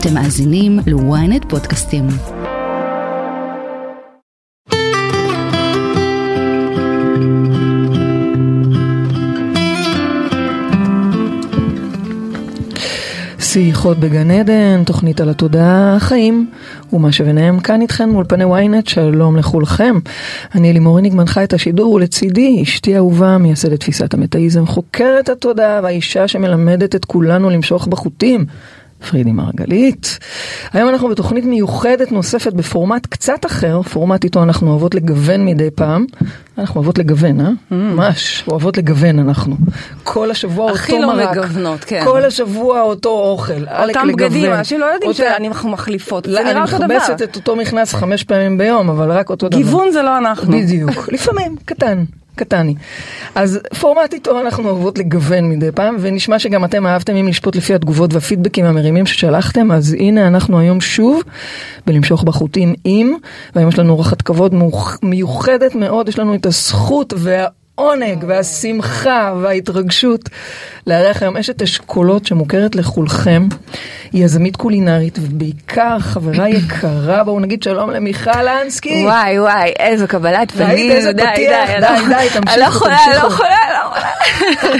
אתם מאזינים ל-ynet פודקאסטים. שיחות בגן עדן, תוכנית על התודעה, החיים ומה שביניהם כאן איתכם מול פני ynet, שלום לכולכם. אני לימור הניג מנחה את השידור ולצידי אשתי אהובה, מייסדת תפיסת המטאיזם, חוקרת התודעה והאישה שמלמדת את כולנו למשוך בחוטים. פרידי מרגלית. היום אנחנו בתוכנית מיוחדת נוספת בפורמט קצת אחר, פורמט איתו אנחנו אוהבות לגוון מדי פעם. אנחנו אוהבות לגוון, אה? Mm. ממש, אוהבות לגוון אנחנו. כל השבוע אותו לא מרק. מגוונות, כן. כל השבוע אותו אוכל. אותם. בגדים, אנשים לא יודעים שאנחנו מחליפות, זה לא, אני נראה אותו דבר. מכבסת את אותו מכנס חמש פעמים ביום, אבל רק אותו דבר. גיוון זה לא אנחנו. בדיוק, לפעמים, קטן, קטני. אז פורמט איתו אנחנו אוהבות לגוון מדי פעם, ונשמע שגם אתם אהבתם אם לשפוט לפי התגובות והפידבקים המרימים ששלחתם, אז הנה אנחנו היום שוב בלמשוך בחוטים עם, והיום יש לנו אורחת כבוד מיוח- מיוחדת מאוד, יש לנו את הזכות וה... העונג והשמחה וההתרגשות לארח היום אשת אשכולות שמוכרת לכולכם. יזמית קולינרית ובעיקר חברה יקרה, בואו נגיד שלום למיכל אנסקי. וואי וואי, איזו קבלת פנים, ראית איזה די, פתיח? די, די, תמשיכו, אני לא יכולה, לא. יכולה, לא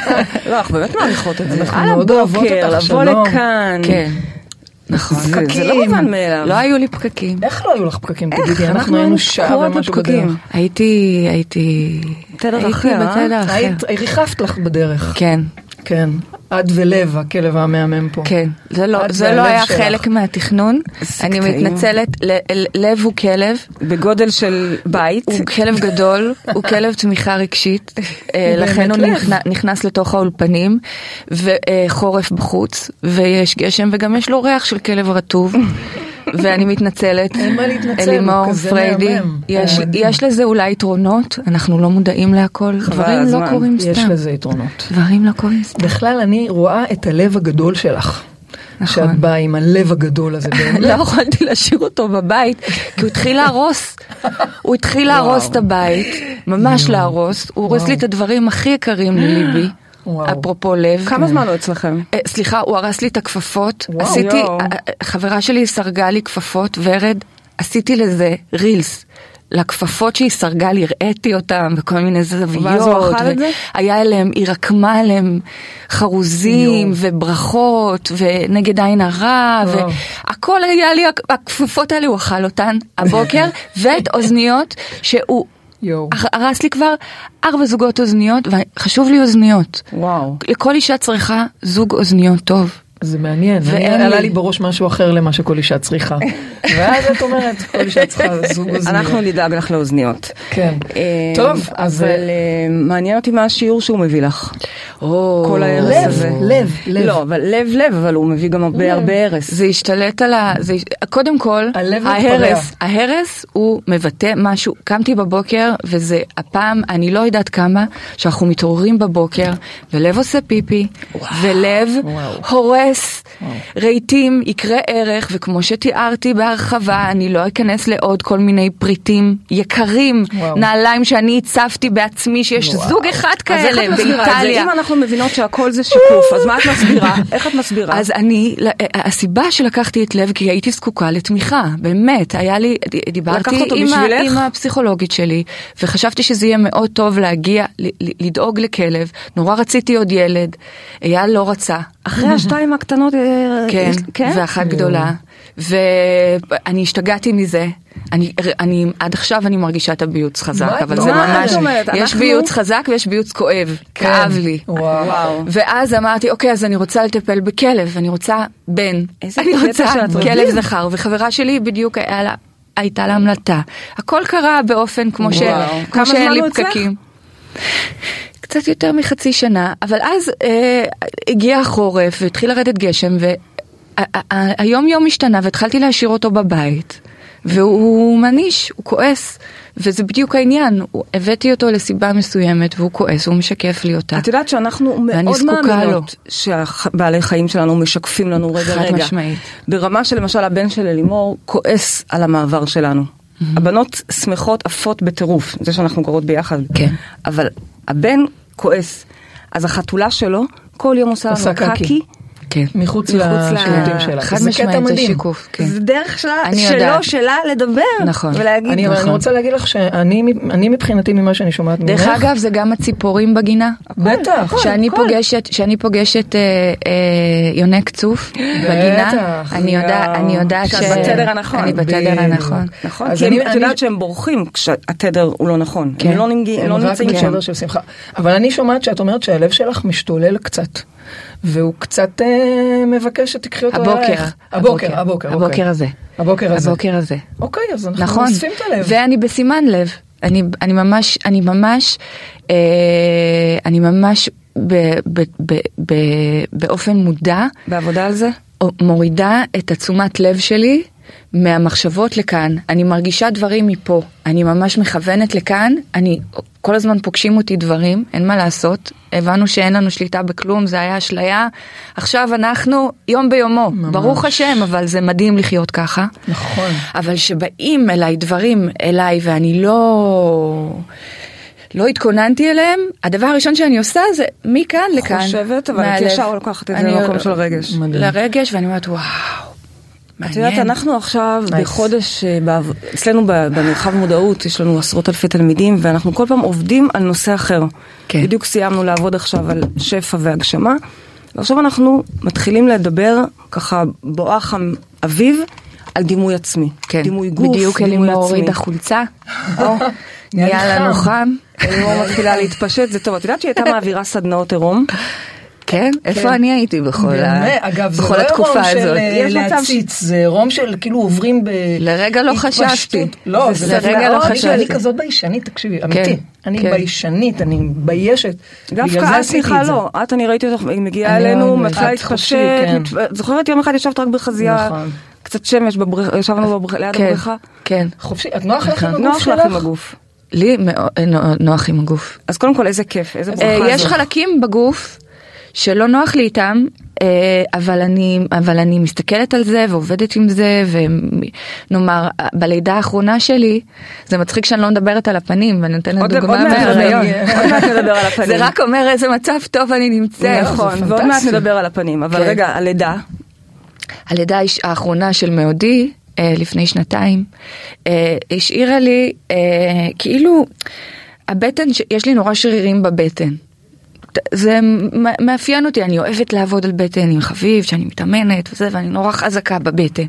יכולה. לא, אנחנו באמת מעריכות את זה. אנחנו מאוד אוהבות הבוקר, אותך, לבוא שלום. לכאן. נכון. זה- זה פקקים. לא מובן מאליו. לא היו לי פקקים. איך לא היו לך פקקים? איך? תגידי, אנחנו אנחנו היינו שעה ומשהו. בדרך. הייתי, הייתי... תדר אחר, אה? בתדר אחר. היית, ריחפת לך בדרך. כן, כן. את ולב, הכלב המהמם פה. כן. זה לא- זה לא היה שלך. חלק מהתכנון. אני קטעים. מתנצלת, ל- ל- לב הוא כלב. בגודל של בית. הוא כלב גדול, הוא כלב תמיכה רגשית, אה, לכן הוא. נכנס, נכנס לתוך האולפנים, וחורף בחוץ, ויש גשם, וגם יש לו ריח של כלב רטוב. ואני מתנצלת, אין מה להתנצל, אלימור פריידי. יש. יש לזה אולי יתרונות, אנחנו לא מודעים להכל, דברים לא. קורים יש סתם, לזה יתרונות. דברים לא קורים סתם. בכלל, אני רואה את הלב הגדול שלך. נכון. שאת באה עם הלב הגדול הזה באמת. לא יכולתי להשאיר אותו בבית, כי הוא התחיל להרוס. הוא התחיל להרוס את הבית, ממש להרוס. הוא הורס לי את הדברים הכי יקרים לליבי, וואו. אפרופו לב. כמה זמן הוא אצלכם? אה, סליחה, הוא הרס לי את הכפפות. וואו. עשיתי, יואו. אה, אה, חברה שלי סרגה לי כפפות, ורד, עשיתי לזה רילס. לכפפות שהיא סרגה לי, הראיתי אותם וכל מיני זוויות. ואז הוא אכל את זה? היה אליהם, היא רקמה עליהם חרוזים יואו. וברכות ונגד עין הרע וואו. והכל היה לי, הכפפות האלה הוא אכל אותן הבוקר ואת אוזניות שהוא יואו. הרס לי כבר ארבע זוגות אוזניות וחשוב לי אוזניות. וואו. לכל אישה צריכה זוג אוזניות טוב. זה מעניין, עלה לי. בראש משהו אחר למה שכל אישה צריכה. ואז את אומרת, כל אישה צריכה זוג אוזניות. אנחנו נדאג לך לאוזניות. כן. אה, טוב, אז... אבל אה, מעניין אותי מה השיעור שהוא מביא לך. או, כל ההרס לב, הזה. לב, לב. לא, אבל לב לב, אבל הוא מביא גם הרבה הרבה הרס. זה השתלט על ה... זה... קודם כל, הלב ההרס, מתפרע. ההרס הוא מבטא משהו. קמתי בבוקר, וזה הפעם, אני לא יודעת כמה, שאנחנו מתעוררים בבוקר, ולב עושה פיפי, ולב וואו. הורס רהיטים, יקרי ערך, וכמו שתיארתי בהרחבה, אני לא אכנס לעוד כל מיני פריטים יקרים, וואו. נעליים שאני הצבתי בעצמי, שיש וואו. זוג אחד כאלה? באיטליה. אם אנחנו מבינות שהכל זה שיקוף, אז מה את מסבירה? איך את מסבירה? אז אני, הסיבה שלקחתי את לב, כי הייתי זקוקה לתמיכה, באמת, היה לי, דיברתי עם, ה, בשבילך? עם הפסיכולוגית שלי, וחשבתי שזה יהיה מאוד טוב להגיע, לדאוג לכלב, נורא רציתי עוד ילד, אייל לא רצה, אחרי השתיים הקטנות, אה, כן, כן? ואחת גדולה, ואני השתגעתי מזה. אני, אני, עד עכשיו אני מרגישה את הביוץ חזק, מה אבל זה אומרת? ממש, אומרת, יש אנחנו- ביוץ חזק ויש ביוץ כואב, כאב לי. כן. וואו. וואו. ואז אמרתי, אוקיי, אז אני רוצה לטפל בכלב, אני רוצה בן. איזה אני רוצה כלב. זכר, וחברה שלי בדיוק היה לה, הייתה לה המלטה. הכל קרה באופן כמו, ש, וואו. כמו כמה שאין זמן לי? פקקים. קצת יותר מחצי שנה, אבל אז אה, הגיע החורף והתחיל לרדת גשם, והיום יום השתנה והתחלתי להשאיר אותו בבית, והוא מניש, הוא כועס, וזה בדיוק העניין, הוא- הבאתי אותו לסיבה מסוימת והוא כועס, הוא משקף לי אותה. את יודעת שאנחנו מאוד מאמינות שהבעלי חיים שלנו משקפים לנו רגע חד רגע. משמעית. ברמה שלמשל הבן של אלימור כועס על המעבר שלנו. הבנות שמחות עפות בטירוף, זה שאנחנו גרות ביחד. כן. אבל הבן כועס. אז החתולה שלו כל יום עושה עושה לנו קקי. כן. מחוץ לשירותים שלה. חד זה קטע משמעית זה. שיקוף, כן. זה דרך שלה, אני שלו, יודעת. שלה לדבר. נכון. ולהגיד, אני, נכון. אני רוצה להגיד לך שאני אני מבחינתי ממה שאני שומעת ממך, דרך אגב, זה גם הציפורים בגינה. בטח, שאני. פוגשת, שאני פוגשת אה, אה, יונק צוף בגינה, אני יודעת, אני יודעת שאת בתדר הנכון. אני בתדר. הנכון. נכון, אז כי אני- את יודעת שהם בורחים כשהתדר הוא לא נכון. כן. הם לא הם לא נמצאים שם. בחדר של שמחה. אבל אני שומעת שאת אומרת שהלב שלך משתולל קצת. והוא קצת אה, מבקש שתקחי אותו הבוקר, עלייך. הבוקר, הבוקר, הבוקר אוקיי. הזה, הבוקר הזה. הבוקר הזה. אוקיי, אז אנחנו נכון, אוספים את הלב. ואני בסימן לב, אני, אני ממש, אני ממש, אה, אני ממש ב, ב, ב, ב, באופן מודע בעבודה על זה? מורידה את התשומת לב שלי מהמחשבות לכאן. אני מרגישה דברים מפה, אני ממש מכוונת לכאן, אני, כל הזמן פוגשים אותי דברים, אין מה לעשות. הבנו שאין לנו שליטה בכלום, זה היה אשליה. עכשיו אנחנו יום ביומו, ממש. ברוך השם, אבל זה מדהים לחיות ככה. נכון. אבל שבאים אליי דברים אליי ואני לא... לא התכוננתי אליהם, הדבר הראשון שאני עושה זה מכאן לכאן. חושבת, אבל את. ישר לוקחת את זה למקום של רגש. מדהים. לרגש, ואני אומרת, וואו, את יודעת. אנחנו עכשיו Nice. בחודש, אה, אצלנו במרחב מודעות, יש לנו עשרות אלפי תלמידים, ואנחנו כל פעם עובדים על נושא אחר. כן. בדיוק סיימנו לעבוד עכשיו על שפע והגשמה, ועכשיו אנחנו מתחילים לדבר, ככה בואך אביב, על דימוי עצמי. כן, דימוי גוף, בדיוק דימוי אלימור עצמי. הורידה חולצה, או, נהיה לנו חם. אלימור מתחילה להתפשט, זה טוב. את יודעת שהיא הייתה מעבירה סדנאות עירום? כן, איפה אני הייתי בכל ה- אגב, זה בכל לא התקופה הזאת? אה, יש מצב להציץ, זה רום של כאילו עוברים ב... לרגע לא. חשבתי. לא, זה זה לרגע לא חשבתי. שאני כזאת ביישנית, תקשיבי, אמיתי. אני כן. ביישנית, אני מביישת. דווקא זה את, סליחה, זה. לא. את, אני ראיתי אותך, היא מגיעה אני אלינו, מתחילה להתפשט. כן. מת- זוכרת יום אחד ישבת רק בחזייה, נכון. קצת שמש, בבריכה, ישבנו בבריכה- ליד כן, הבריכה. כן. חופשי, את נוח לך עם הגוף נוח שלך? לך עם הגוף. לי מאוד נו- נוח עם הגוף. אז קודם כל, איזה כיף, איזה אה, ברכה יש זו. חלקים בגוף שלא נוח לי איתם, אה, אבל אני, אבל אני מסתכלת על זה ועובדת עם זה, ונאמר, בלידה האחרונה שלי, זה מצחיק שאני לא מדברת על הפנים, ואני נותנת דוגמה מההיריון. עוד מעט נדבר על הפנים. זה רק אומר איזה מצב טוב אני נמצאת. נכון, ועוד מעט. נדבר על הפנים. אבל כן. רגע, הלידה. הלידה האחרונה של מאודי, אה, לפני שנתיים, אה, השאירה לי, כאילו, הבטן, יש לי נורא שרירים בבטן. זה מאפיין אותי, אני אוהבת לעבוד על בטן עם חביב, שאני מתאמנת וזה, ואני נורא חזקה בבטן.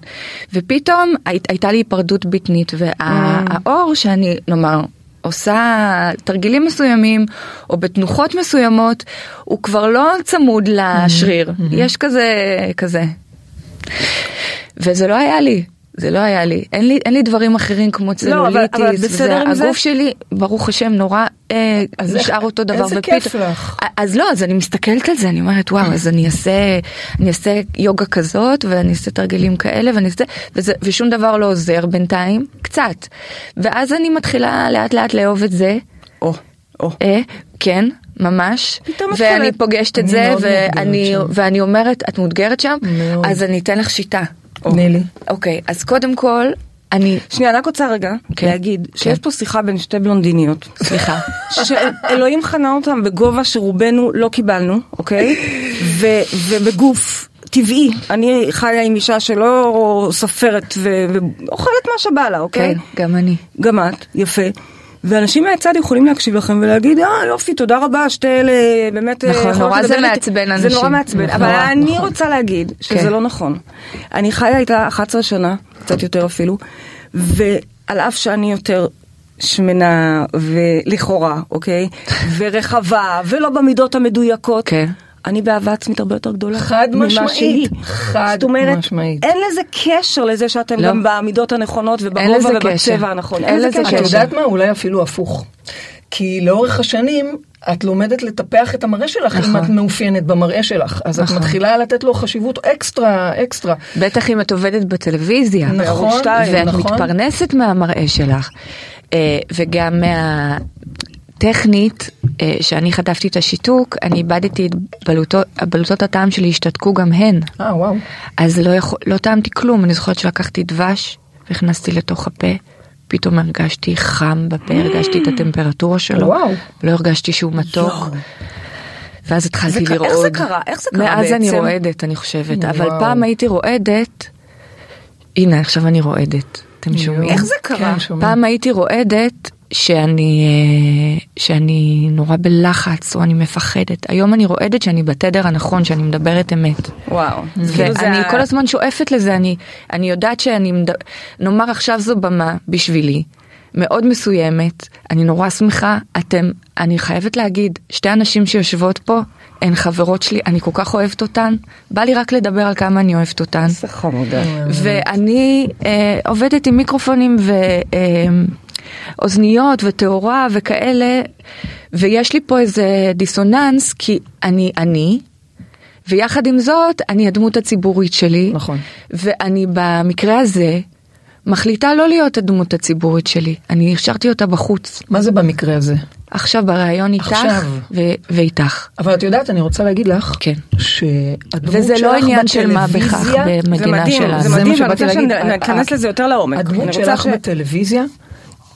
ופתאום הי, הייתה לי היפרדות בטנית, והאור שאני, נאמר, עושה תרגילים מסוימים, או בתנוחות מסוימות, הוא כבר לא צמוד לשריר, יש כזה, כזה. וזה לא היה לי. זה לא היה לי, אין לי, אין לי דברים אחרים כמו אבל- צלוליטיס, אבל את בסדר וזה, עם זה? הגוף שלי, ברוך השם, נורא אה, אז נשאר אותו דבר. איזה כיף לך. אז לא, אז אני מסתכלת על זה, אני אומרת, וואו, אז אני אעשה, אני אעשה יוגה כזאת, ואני אעשה תרגילים כאלה, ואני אעשה, וזה, ושום דבר לא עוזר בינתיים, קצת. ואז אני מתחילה לאט לאט לאהוב את זה, או, או. אה, כן, ממש, ואני. פוגשת את זה, ואני. ואני אומרת, את מאותגרת שם? מאוד. אז אני אתן לך שיטה. תני לי. אוקיי, אז קודם כל, אני, שנייה, רק רוצה רגע כן. להגיד כן. שיש פה שיחה בין שתי בלונדיניות. סליחה, שאלוהים חנה אותם בגובה שרובנו לא קיבלנו, אוקיי? ו- ובגוף טבעי. אני חיה עם אישה שלא סופרת ואוכלת מה שבא לה, אוקיי? כן, גם אני. גם את, יפה. ואנשים מהצד יכולים להקשיב לכם ולהגיד, אה יופי, תודה רבה, שתי אלה באמת... אה, נכון, נורא זה לדבר איתי." מעצבן זה אנשים. נורא מעצבן, נכון, אבל אני נכון. רוצה להגיד שזה כן. לא נכון. אני חיה איתה 11 שנה, קצת יותר אפילו, ועל אף שאני יותר שמנה ולכאורה, אוקיי? ורחבה, ולא במידות המדויקות. כן. אני באהבה עצמית הרבה יותר גדולה. חד משמעית. חד זאת אומרת, משמעית. אין לזה קשר לזה שאתם לא. גם במידות הנכונות אין ובגובה לזה ובצבע. הנכון. אין לזה את קשר. יודעת מה? אולי אפילו הפוך. כי לאורך השנים את לומדת לטפח את המראה שלך אם נכון. את מאופיינת במראה שלך. אז את נכון. מתחילה לתת לו חשיבות אקסטרה, אקסטרה. בטח אם את עובדת בטלוויזיה. נכון, שתיים, ואת נכון. מתפרנסת מהמראה שלך. אה, וגם מהטכנית, אה, שאני חטפתי את השיתוק, אני איבדתי את בלוטות, בלוטות הטעם שלי השתתקו גם הן. אה, וואו. אז לא, יכול, לא טעמתי כלום, אני זוכרת שלקחתי דבש והכנסתי לתוך הפה, פתאום הרגשתי חם בפה, הרגשתי את הטמפרטורה שלו, וואו. לא הרגשתי שהוא מתוק. ואז התחלתי לרעוד. איך זה קרה? איך זה קרה מאז אני בעצם? רועדת, אני חושבת. אבל וואו. פעם הייתי רועדת, הנה עכשיו אני רועדת. אתם שומעים? איך זה קרה? כן. פעם הייתי רועדת שאני, אה, שאני נורא בלחץ או אני מפחדת. היום אני רועדת שאני בתדר הנכון, שאני מדברת אמת. וואו. כאילו זה ואני כל הזמן שואפת לזה, אני, אני יודעת שאני, מד... נאמר עכשיו זו במה בשבילי, מאוד מסוימת, אני נורא שמחה, אתם, אני חייבת להגיד, שתי הנשים שיושבות פה, הן חברות שלי, אני כל כך אוהבת אותן, בא לי רק לדבר על כמה אני אוהבת אותן. זה חמודה. ואני אה, עובדת עם מיקרופונים ואוזניות ותאורה וכאלה, ויש לי פה איזה דיסוננס, כי אני אני, ויחד עם זאת, אני הדמות הציבורית שלי. נכון. ואני במקרה הזה מחליטה לא להיות הדמות הציבורית שלי, אני השארתי אותה בחוץ. מה זה במקרה הזה? עכשיו בריאיון איתך עכשיו. ו- ואיתך. אבל את יודעת, אני רוצה להגיד לך, כן. שהדמות וזה שלך לא עניין של מה בכך בטלוויזיה, זה במדינה מדהים, שלנו. זה זה מה מדהים, ואני רוצה. שניכנס לזה יותר לעומק. הדמות אני שלך ש- בטלוויזיה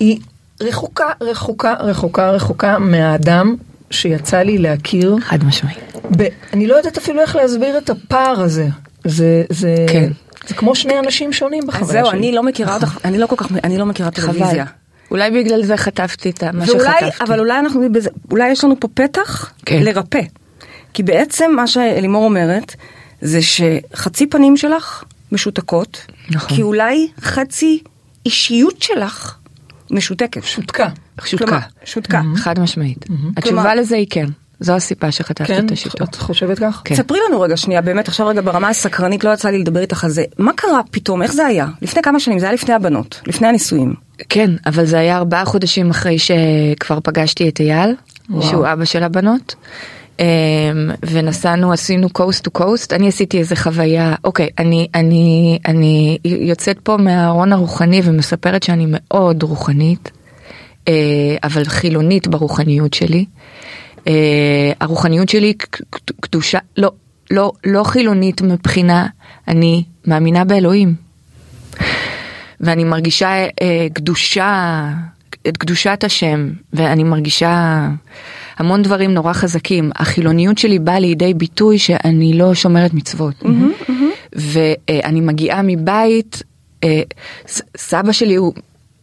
היא רחוקה, רחוקה, רחוקה, רחוקה מהאדם שיצא לי להכיר. חד משמעית. ב... אני לא יודעת אפילו איך להסביר את הפער הזה. זה, זה, כן. זה כמו שני אנשים שונים בחוויה אז זהו, שלי. אני לא מכירה אותך, אני לא כל כך, אני לא מכירה. טלוויזיה. אולי בגלל זה חטפתי את מה ואולי, שחטפתי. אבל אולי אנחנו, אולי יש לנו פה פתח כן. לרפא. כי בעצם מה שאלימור אומרת, זה שחצי פנים שלך משותקות, נכון. כי אולי חצי אישיות שלך משותקת. שותקה. שותקה. כלומר, שותקה. חד משמעית. התשובה כלומר- לזה היא כן. זו הסיבה שחטפתי כן? את השיטות. את חושבת כך? כן. ספרי לנו רגע שנייה, באמת עכשיו רגע ברמה הסקרנית, לא יצא לי לדבר איתך על זה. מה קרה פתאום, איך זה היה? לפני כמה שנים, זה היה לפני הבנות, לפני הנישואים. כן, אבל זה היה ארבעה חודשים אחרי שכבר פגשתי את אייל, שהוא אבא של הבנות. אמ, ונסענו, עשינו coast to coast, אני עשיתי איזה חוויה, אוקיי, אני, אני, אני יוצאת פה מהארון הרוחני ומספרת שאני מאוד רוחנית, אה, אבל חילונית ברוחניות שלי. אה, הרוחניות שלי קדושה, לא, לא, לא חילונית מבחינה, אני מאמינה באלוהים. ואני מרגישה אה, קדושה, את קדושת השם, ואני מרגישה המון דברים נורא חזקים. החילוניות שלי באה לידי ביטוי שאני לא שומרת מצוות. ואני מגיעה מבית, אה, סבא שלי הוא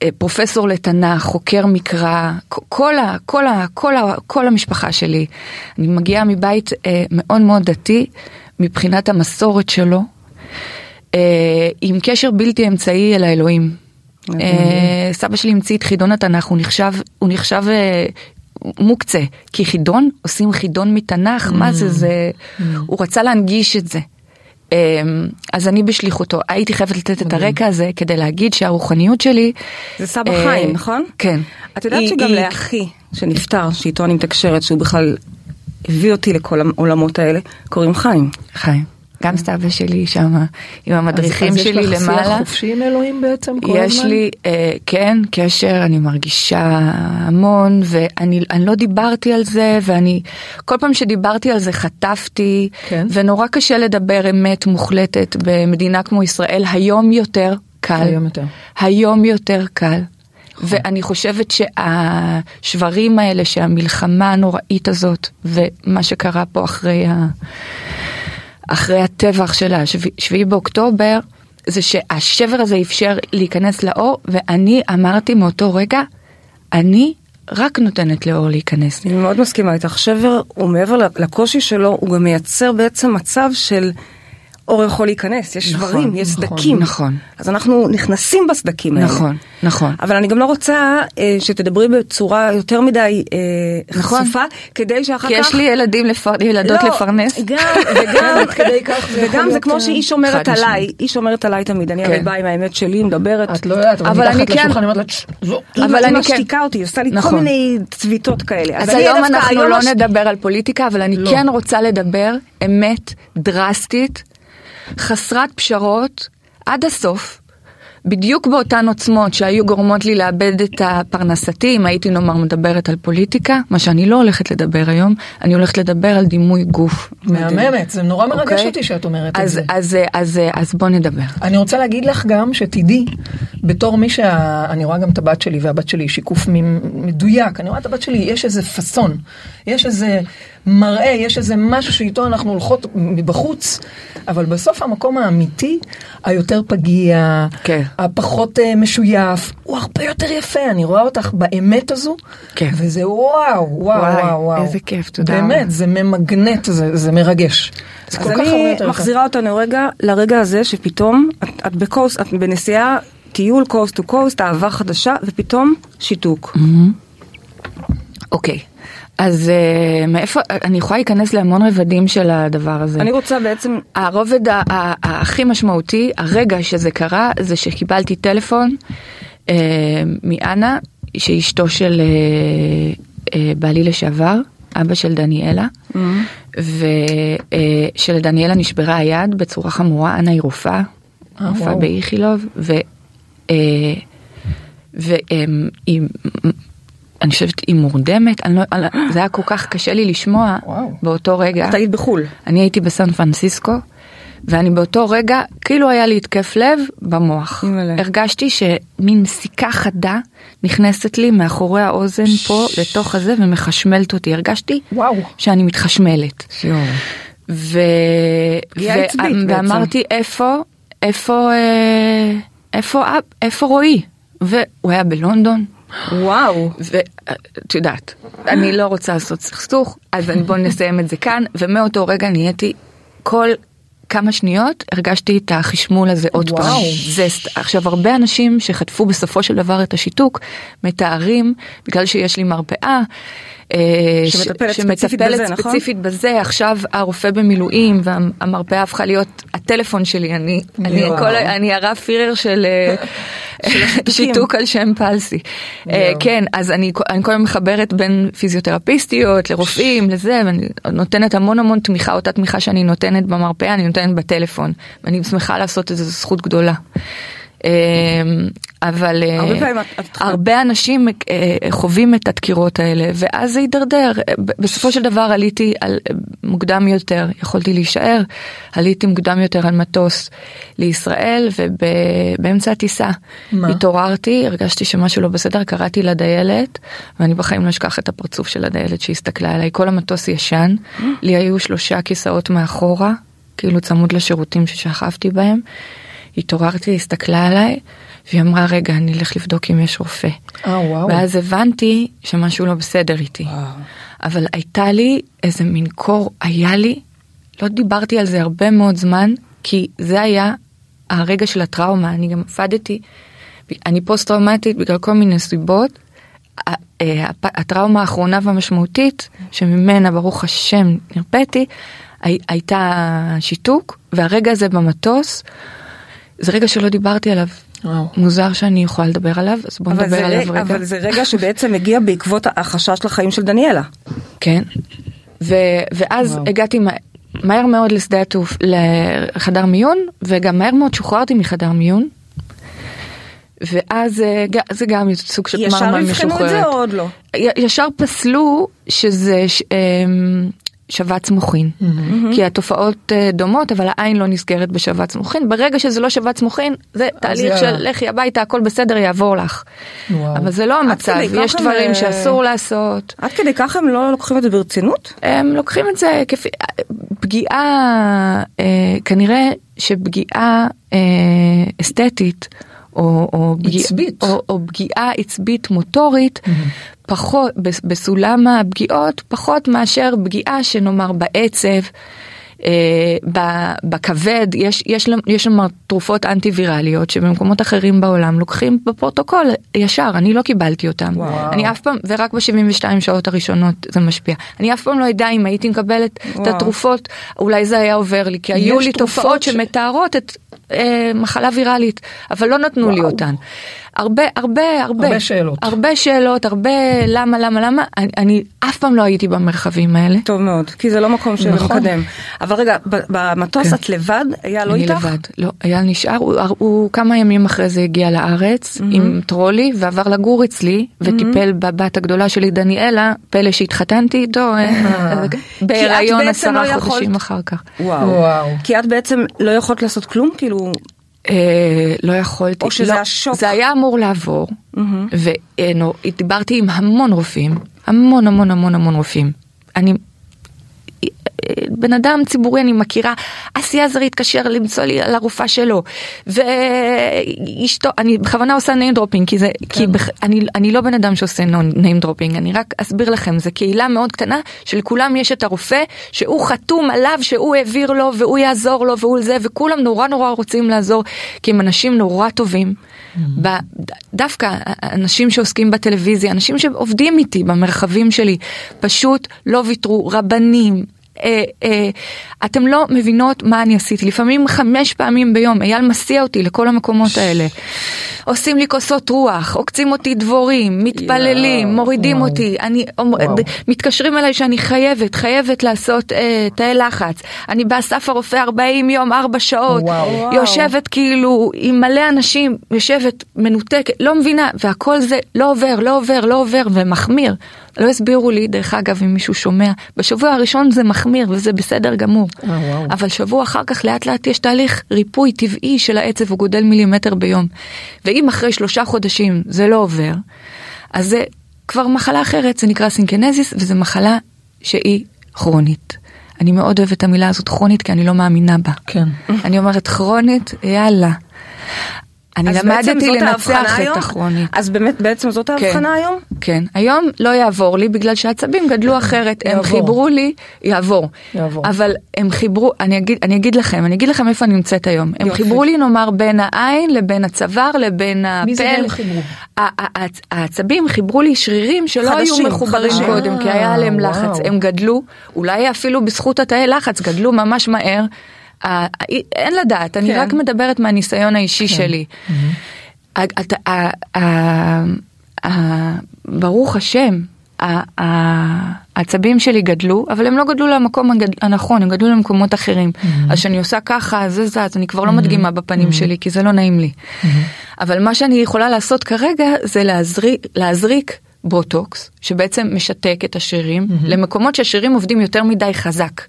אה, פרופסור לתנ"ך, חוקר מקרא, כל, ה, כל, ה, כל, ה, כל המשפחה שלי. אני מגיעה מבית אה, מאוד מאוד דתי מבחינת המסורת שלו. אה, עם קשר בלתי אמצעי אל האלוהים. אה, סבא שלי המציא את חידון התנ"ך, הוא נחשב, הוא נחשב אה, מוקצה, כי חידון, עושים חידון מתנ"ך, מה זה, זה, הוא רצה להנגיש את זה. אה, אז אני בשליחותו, הייתי חייבת לתת את הרקע הזה כדי להגיד שהרוחניות שלי... זה סבא אה, חיים, נכון? כן. את יודעת שגם לאחי שנפטר, שאיתו אני מתקשרת, שהוא בכלל הביא אותי לכל העולמות האלה, קוראים חיים. חיים. גם סבא שלי שם, עם המדריכים אז, אז שלי יש לך למעלה. שיח חופשי עם אלוהים בעצם כל יש הזמן? לי, אה, כן, קשר, אני מרגישה המון, ואני אני לא דיברתי על זה, ואני, כל פעם שדיברתי על זה חטפתי, כן. ונורא קשה לדבר אמת מוחלטת במדינה כמו ישראל, היום יותר קל. היום יותר. היום יותר קל. ואני חושבת שהשברים האלה, שהמלחמה הנוראית הזאת, ומה שקרה פה אחרי, ה... אחרי הטבח של השביעי באוקטובר, זה שהשבר הזה אפשר להיכנס לאור, ואני אמרתי מאותו רגע, אני רק נותנת לאור להיכנס. אני מאוד מסכימה איתך. שבר הוא מעבר לקושי שלו, הוא גם מייצר בעצם מצב של אור יכול להיכנס, יש נכון, שברים, יש נכון, סדקים. נכון. אז אנחנו נכנסים בסדקים האלה. נכון, נכון. אבל אני גם לא רוצה אה, שתדברי בצורה יותר מדי אה, נכון. חשופה, כדי שאחר כי כך... יש לי ילדים, לפר... ילדות לא, לפרנס. גם, וגם, כדי כך וגם זה כמו אה, שהיא שומרת עליי. היא שומרת עליי תמיד, אני כן. הרי באה עם האמת שלי, מדברת. את לא יודעת, אבל אני מתחת כן- לשולחן, אני אומרת לה, "צ', זו, היא אבל אני כן- משתיקה אותי, עושה לי כל נכון. מיני צביטות כאלה. אז היום אנחנו לא נדבר על פוליטיקה, אבל אני לא. כן רוצה לדבר אמת דרסטית, חסרת פשרות, עד הסוף. בדיוק באותן עוצמות שהיו גורמות לי לאבד את הפרנסתי, אם הייתי נאמר מדברת על פוליטיקה, מה שאני לא הולכת לדבר היום, אני הולכת לדבר על דימוי גוף. מהממת, זה נורא מרגש אוקיי? אותי שאת אומרת את אז, זה. אז, אז, אז, אז בוא נדבר. אני רוצה להגיד לך גם שתדעי בתור מי שה... אני רואה גם את הבת שלי, והבת שלי היא שיקוף מדויק, אני רואה את הבת שלי, יש איזה פאסון, יש איזה מראה, יש איזה משהו שאיתו אנחנו הולכות מבחוץ, אבל בסוף המקום האמיתי, היותר פגיע, כן. הפחות uh, משויף, הוא הרבה יותר יפה, אני רואה אותך באמת הזו, כן. וזה וואו, וואו, וואי, וואו, וואו. איזה כיף, תודה באמת. זה ממגנט, זה, זה מרגש. זה אז כל כך אני. מחזירה אותנו רגע לרגע הזה שפתאום את, את בקוסט, את בנסיעה, טיול קוסט טו קוסט, אהבה חדשה, ופתאום שיתוק. אוקיי. אז אה, מאיפה, אני יכולה להיכנס להמון רבדים של הדבר הזה. אני רוצה בעצם, הרובד הכי משמעותי, הרגע שזה קרה, זה שקיבלתי טלפון אה, מאנה, שהיא אשתו של אה, אה, בעלי לשעבר, אבא של דניאלה, ושלדניאלה נשברה היד בצורה חמורה, אנה היא רופאה, אה, רופאה וואו. באיכילוב, ו... והיא, אני חושבת, היא מורדמת, אני לא, זה היה כל כך קשה לי לשמוע וואו. באותו רגע. את היית בחו"ל. אני הייתי בסן פרנסיסקו, ואני באותו רגע, כאילו היה לי התקף לב במוח. אימא'לה. הרגשתי שמין סיכה חדה נכנסת לי מאחורי האוזן פה לתוך הזה ומחשמלת אותי. הרגשתי וואו. שאני מתחשמלת. ו... ו- בעצם. ואמרתי איפה, איפה, אה, איפה, אב- איפה רועי? והוא היה בלונדון. וואו. ואת יודעת, אני לא רוצה לעשות סכסוך, אז אני- בוא נסיים את זה כאן, ומאותו רגע נהייתי כל כמה שניות הרגשתי את החשמול הזה עוד וואו. פעם. זה, עכשיו הרבה אנשים שחטפו בסופו של דבר את השיתוק מתארים בגלל שיש לי מרפאה. אה, ש- שמטפלת ספציפית שמטפלת בזה, נכון? ספציפית בזה, עכשיו הרופא במילואים והמרפאה הפכה להיות הטלפון שלי, אני, אני. כל, אני הרב פירר של אה, השיתוקים. שיתוק על שם פלסי. וואו. כן, אז אני, אני כל הזמן מחברת בין פיזיותרפיסטיות לרופאים לזה, ואני נותנת המון המון תמיכה, אותה תמיכה שאני נותנת במרפאה, אני נותנת בטלפון, ואני שמחה לעשות את זה, זו זכות גדולה. אה, אבל אה, הרבה אנשים אה, חווים את הדקירות האלה ואז זה הידרדר אה, בסופו של דבר עליתי על מוקדם יותר. יכולתי להישאר עליתי מוקדם יותר על מטוס לישראל ובאמצע הטיסה מה? התעוררתי הרגשתי שמשהו לא בסדר קראתי לדיילת ואני בחיים לא אשכח את הפרצוף של הדיילת שהסתכלה עליי. כל המטוס ישן. לי היו שלושה כיסאות מאחורה כאילו צמוד לשירותים ששכבתי בהם. התעוררתי הסתכלה עליי והיא אמרה רגע אני אלך לבדוק אם יש רופא. אה, וואו. ואז הבנתי שמשהו לא בסדר איתי. אבל הייתה לי איזה מין קור, היה לי, לא דיברתי על זה הרבה מאוד זמן, כי זה היה הרגע של הטראומה, אני גם עבדתי, אני פוסט טראומטית בגלל כל מיני סיבות. אה, הטראומה האחרונה והמשמעותית, שממנה ברוך השם נרפאתי, הי- הייתה שיתוק, והרגע הזה במטוס, זה רגע שלא דיברתי עליו. וואו. מוזר שאני יכולה לדבר עליו, אז בוא נדבר זה, עליו רגע. אבל זה רגע שבעצם הגיע בעקבות החשש לחיים של דניאלה. כן. ו, ואז וואו. הגעתי מה, מהר מאוד לשדה התעוף, לחדר מיון, וגם מהר מאוד שוחררתי מחדר מיון. ואז אה, זה גם סוג של ישר תמרמר אבחנו את זה משוחררת. או עוד לא? ישר פסלו שזה אמ, שבץ מוחין. כי התופעות אה, דומות אבל העין לא נסגרת בשבץ מוחין. ברגע שזה לא שבץ מוחין זה תהליך. של לכי הביתה הכל בסדר יעבור לך. וואו. אבל זה לא המצב, יש דברים הם, שאסור לעשות. עד כדי כך הם לא לוקחים את זה ברצינות? הם לוקחים את זה כפי פגיעה אה, כנראה שפגיעה אה, אסתטית או, או, פגיע. או, או פגיעה עצבית מוטורית פחות בס- בסולם הפגיעות פחות מאשר פגיעה שנאמר בעצב. אה, ב- בכבד יש יש יש שם תרופות אנטי ויראליות שבמקומות אחרים בעולם לוקחים בפרוטוקול ישר אני לא קיבלתי אותם וואו. אני אף פעם ורק ב-72 שעות הראשונות זה משפיע אני אף פעם לא אדע אם הייתי מקבלת את וואו. התרופות אולי זה היה עובר לי כי היו לי תופעות ש- שמתארות את אה, מחלה ויראלית אבל לא נתנו לי וואו. אותן. הרבה הרבה הרבה הרבה שאלות. הרבה שאלות הרבה למה למה למה אני, אני אף פעם לא הייתי במרחבים האלה. טוב מאוד, כי זה לא מקום של נכון. מקדם. אבל רגע, במטוס כן. את לבד? היה לא אני איתך? לבד, לא, אייל נשאר, הוא, הוא כמה ימים אחרי זה הגיע לארץ mm-hmm. עם טרולי ועבר לגור אצלי וטיפל בבת הגדולה שלי דניאלה, פלא שהתחתנתי איתו אה, בהיריון בעצם עשרה לא יכולת- חודשים אחר כך. וואו. וואו. כי את בעצם לא יכולת לעשות כלום? כאילו, אה, לא יכולתי. או שזה לא, השוק. זה היה אמור לעבור, ודיברתי עם המון רופאים, המון המון המון המון רופאים. אני בן אדם ציבורי אני מכירה, אסי עזרי התקשר למצוא לי על הרופאה שלו, ואשתו, אני בכוונה עושה name dropping, כי זה, כי בח, אני, אני לא בן אדם שעושה name dropping, אני רק אסביר לכם, זה קהילה מאוד קטנה, שלכולם יש את הרופא, שהוא חתום עליו שהוא העביר לו, והוא יעזור לו, והוא זה, וכולם נורא נורא רוצים לעזור, כי הם אנשים נורא טובים. ב, דווקא אנשים שעוסקים בטלוויזיה, אנשים שעובדים איתי במרחבים שלי, פשוט לא ויתרו, רבנים, אה, אה, אתם לא מבינות מה אני עשיתי, לפעמים חמש פעמים ביום, אייל מסיע אותי לכל המקומות האלה. עושים לי כוסות רוח, עוקצים אותי דבורים, מתפללים, יואו, מורידים וואו. אותי, אני, וואו. מתקשרים אליי שאני חייבת, חייבת לעשות אה, תאי לחץ. אני באסף הרופא 40 יום, 4 שעות, וואו. יושבת כאילו עם מלא אנשים, יושבת מנותקת, לא מבינה, והכל זה לא עובר, לא עובר, לא עובר, ומחמיר. לא הסבירו לי, דרך אגב, אם מישהו שומע, בשבוע הראשון זה מחמיר וזה בסדר גמור. אה, וואו. אבל שבוע אחר כך לאט לאט יש תהליך ריפוי טבעי של העצב, הוא גודל מילימטר ביום. ואם אחרי שלושה חודשים זה לא עובר, אז זה כבר מחלה אחרת, זה נקרא סינקנזיס, וזו מחלה שהיא כרונית. אני מאוד אוהבת את המילה הזאת כרונית, כי אני לא מאמינה בה. כן. אני אומרת כרונית, יאללה. אני למדתי לנצח את? הכרונית. אז באמת בעצם זאת ההבחנה היום? כן, היום לא יעבור לי בגלל שהעצבים גדלו אחרת, הם יעבור. חיברו לי, יעבור, יעבור. אבל הם חיברו, אני אגיד, אני אגיד לכם, אני אגיד לכם איפה אני נמצאת היום, הם יופי. חיברו לי נאמר בין העין לבין הצוואר לבין הפה, מי זה הם חיברו? העצבים חיברו לי שרירים שלא היו חדשים, מחוברים חדשים. קודם, כי היה עליהם וואו. לחץ, הם גדלו, אולי אפילו בזכות התאי לחץ, גדלו ממש מהר. אין לדעת, אני כן. רק מדברת מהניסיון האישי שלי. ה- ה- ה- ברוך השם, העצבים שלי גדלו, אבל הם לא גדלו למקום הנכון, הם גדלו למקומות אחרים. אז כשאני עושה ככה, זה זז, אני כבר לא מדגימה בפנים שלי, כי זה לא נעים לי. אבל מה שאני יכולה לעשות כרגע זה להזריק בוטוקס, שבעצם משתק את השרירים, למקומות שהשרירים עובדים יותר מדי חזק.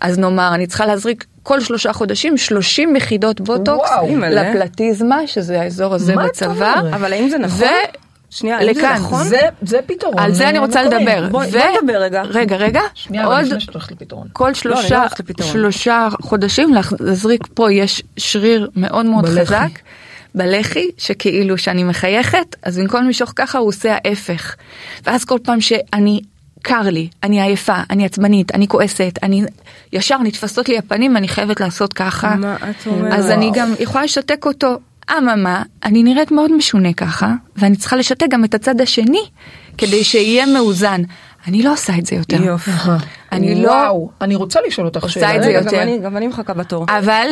אז נאמר, אני צריכה להזריק כל שלושה חודשים 30 יחידות בוטוקס וואו. לפלטיזמה, שזה האזור הזה בצוואר. אומרת? אבל האם זה נכון? שנייה, האם זה לכאן. נכון? זה, זה פתרון. על זה אני רוצה מקומי. לדבר. בואי- ו- בואי נדבר רגע. רגע, רגע. שנייה, עוד לפני שאת הולכת לפתרון. כל אני לא שלושה, לפתרון. שלושה חודשים להזריק פה יש שריר מאוד מאוד בלחי. חזק. בלחי, שכאילו שאני מחייכת, אז במקום למשוך ככה הוא עושה ההפך. ואז כל פעם שאני, קר לי, אני עייפה, אני עצבנית, אני כועסת, אני, ישר נתפסות לי הפנים, אני חייבת לעשות ככה. מה את אומרת? אז אני. גם יכולה לשתק אותו. אממה, אני נראית מאוד משונה ככה, ואני צריכה לשתק גם את הצד השני, כדי שיהיה מאוזן. אני לא עושה את זה יותר. יופי. אני לא... וואו, אני רוצה לשאול אותך עושה שאלה. את זה יותר. גם אני מחכה בתור. אבל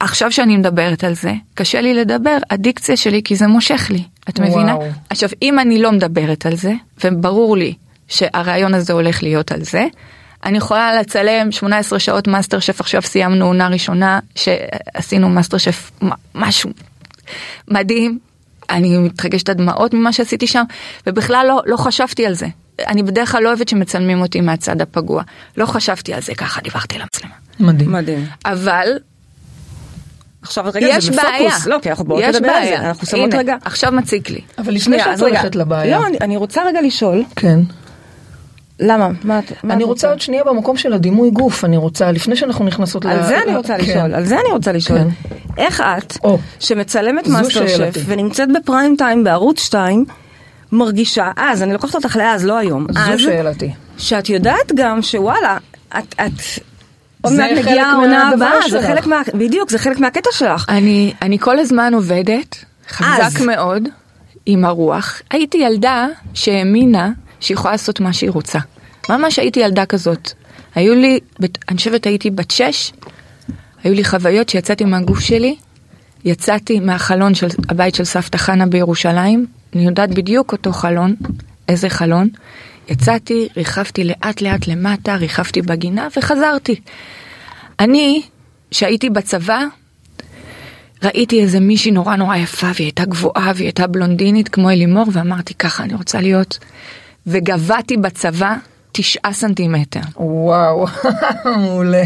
עכשיו שאני מדברת על זה, קשה לי לדבר, הדיקציה שלי, כי זה מושך לי, את וואו. מבינה? עכשיו, אם אני לא מדברת על זה, וברור לי שהרעיון הזה הולך להיות על זה, אני יכולה לצלם 18 שעות מאסטר שף, עכשיו סיימנו עונה ראשונה, שעשינו מאסטר שף משהו מדהים, אני מתרגשת עד דמעות ממה שעשיתי שם, ובכלל לא, לא חשבתי על זה. אני בדרך כלל לא אוהבת שמצלמים אותי מהצד הפגוע. לא חשבתי על זה ככה, דיברתי למצלמה. מדהים. מדהים. אבל עכשיו רגע יש זה בעיה. בפוקוס. לא, כי אנחנו באות יש לדבר על בעיה. זה. אנחנו שמות הנה, רגע. עכשיו מציק לי. אבל לפני שאת רגע. הולכת לבעיה. לא, אני- אני רוצה רגע לשאול, כן. למה? מה את מה אני רוצה עוד שנייה במקום של הדימוי גוף, אני רוצה, לפני שאנחנו נכנסות ל... על זה אני רוצה כן. לשאול, על זה אני רוצה לשאול. כן. איך את, או. שמצלמת מאסטר שף. ונמצאת ב prime time בערוץ 2, מרגישה, אז, אני לוקחת אותך לאז, לא היום, זו אז, שאלתי. שאת יודעת גם שוואלה, את, את, עוד מעט מגיעה העונה הבאה, זה. חלק מה, בדיוק, זה חלק מהקטע שלך. אני, אני כל הזמן עובדת חזק אז. מאוד עם הרוח. הייתי ילדה שהאמינה שהיא יכולה לעשות מה שהיא רוצה. ממש הייתי ילדה כזאת. היו לי, אני חושבת הייתי בת שש, היו לי חוויות שיצאתי מהגוף שלי, יצאתי מהחלון של הבית של סבתא חנה בירושלים, אני יודעת בדיוק אותו חלון, איזה חלון. יצאתי, ריחפתי לאט לאט למטה, ריחפתי בגינה וחזרתי. אני, שהייתי בצבא, ראיתי איזה מישהי נורא נורא יפה והיא הייתה גבוהה והיא הייתה בלונדינית כמו אלימור ואמרתי ככה אני רוצה להיות וגבהתי בצבא תשעה סנטימטר. וואו, מעולה.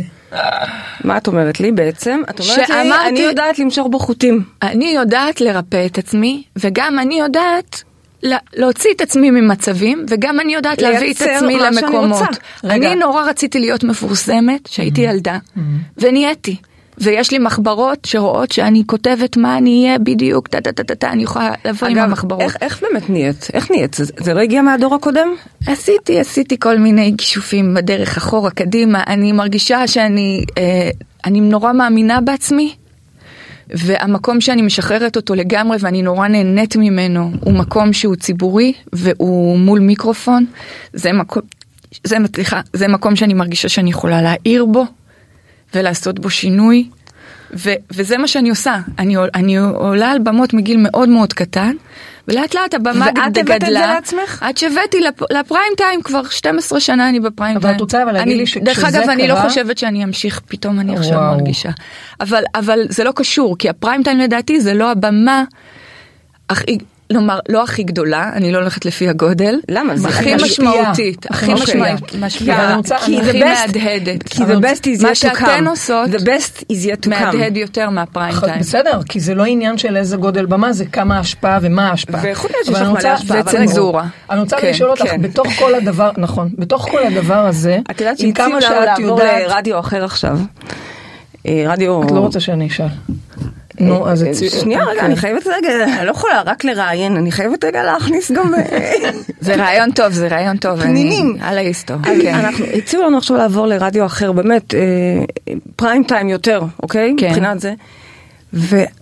מה את אומרת לי בעצם? את אומרת לי, שאמרתי- אני יודעת למשוך בו חוטים. אני יודעת לרפא את עצמי, וגם אני יודעת להוציא את עצמי ממצבים, וגם אני יודעת להביא את עצמי למקומות. אני נורא רציתי להיות מפורסמת כשהייתי ילדה, ונהייתי. ויש לי מחברות שרואות שאני כותבת מה אני אהיה בדיוק, טה טה טה טה טה, אני יכולה לבוא עם אגב, המחברות. איך, איך באמת נהיית? איך נהיית? זה, זה לא הגיע מהדור הקודם? עשיתי, עשיתי כל מיני כישופים בדרך אחורה, קדימה. אני מרגישה שאני אה, אני נורא מאמינה בעצמי, והמקום שאני משחררת אותו לגמרי ואני נורא נהנית ממנו, הוא מקום שהוא ציבורי והוא מול מיקרופון. זה מקום, זה, סליחה, זה מקום שאני מרגישה שאני יכולה להעיר בו ולעשות בו שינוי. ו- וזה מה שאני עושה, אני, אני עולה על במות מגיל מאוד מאוד קטן, ולאט לאט הבמה ואת גד- הבאת את זה גדלה. לעצמך? עד שהבאתי לפ, לפריים טיים, כבר 12 שנה אני בפריים אבל טיים. את רוצה אבל להגיד לי שכשזה דרך אגב, אני לא קרה- חושבת שאני אמשיך, פתאום אני עכשיו וואו. מרגישה. אבל, אבל זה לא קשור, כי הפריים טיים לדעתי זה לא הבמה הכי, כלומר, לא הכי גדולה, אני לא הולכת לפי הגודל. למה? זה הכי הכי משמעותית. הכי הכי משמעותית, כי הכי the best- מהדהדת. כי the best is מה yet to come. שאתן עושות, The best is yet to come. מהדהד יותר מהפריים טיים. בסדר, כי זה לא עניין של איזה גודל במה, זה כמה ההשפעה ומה ההשפעה. וחוץ מזה שיש לך מלא השפעה, אבל וצנזורה. רגע, אני רוצה כן, לשאול אותך, כן. בתוך כל הדבר, נכון, בתוך כל הדבר הזה, את יודעת שהציעו לנו לעבור לרדיו אחר עכשיו. אה, רדיו... את לא רוצה שאני אשאל. נו, אז אה. שנייה רגע, כן. אני חייבת רגע, אני לא יכולה רק לראיין, אני חייבת רגע להכניס גם... אה, זה רעיון טוב, זה רעיון טוב. פנינים. על ההיסטור. כן. אנחנו, הציעו לנו עכשיו לעבור לרדיו אחר, באמת, אה, פריים טיים יותר, אוקיי? כן. מבחינת זה.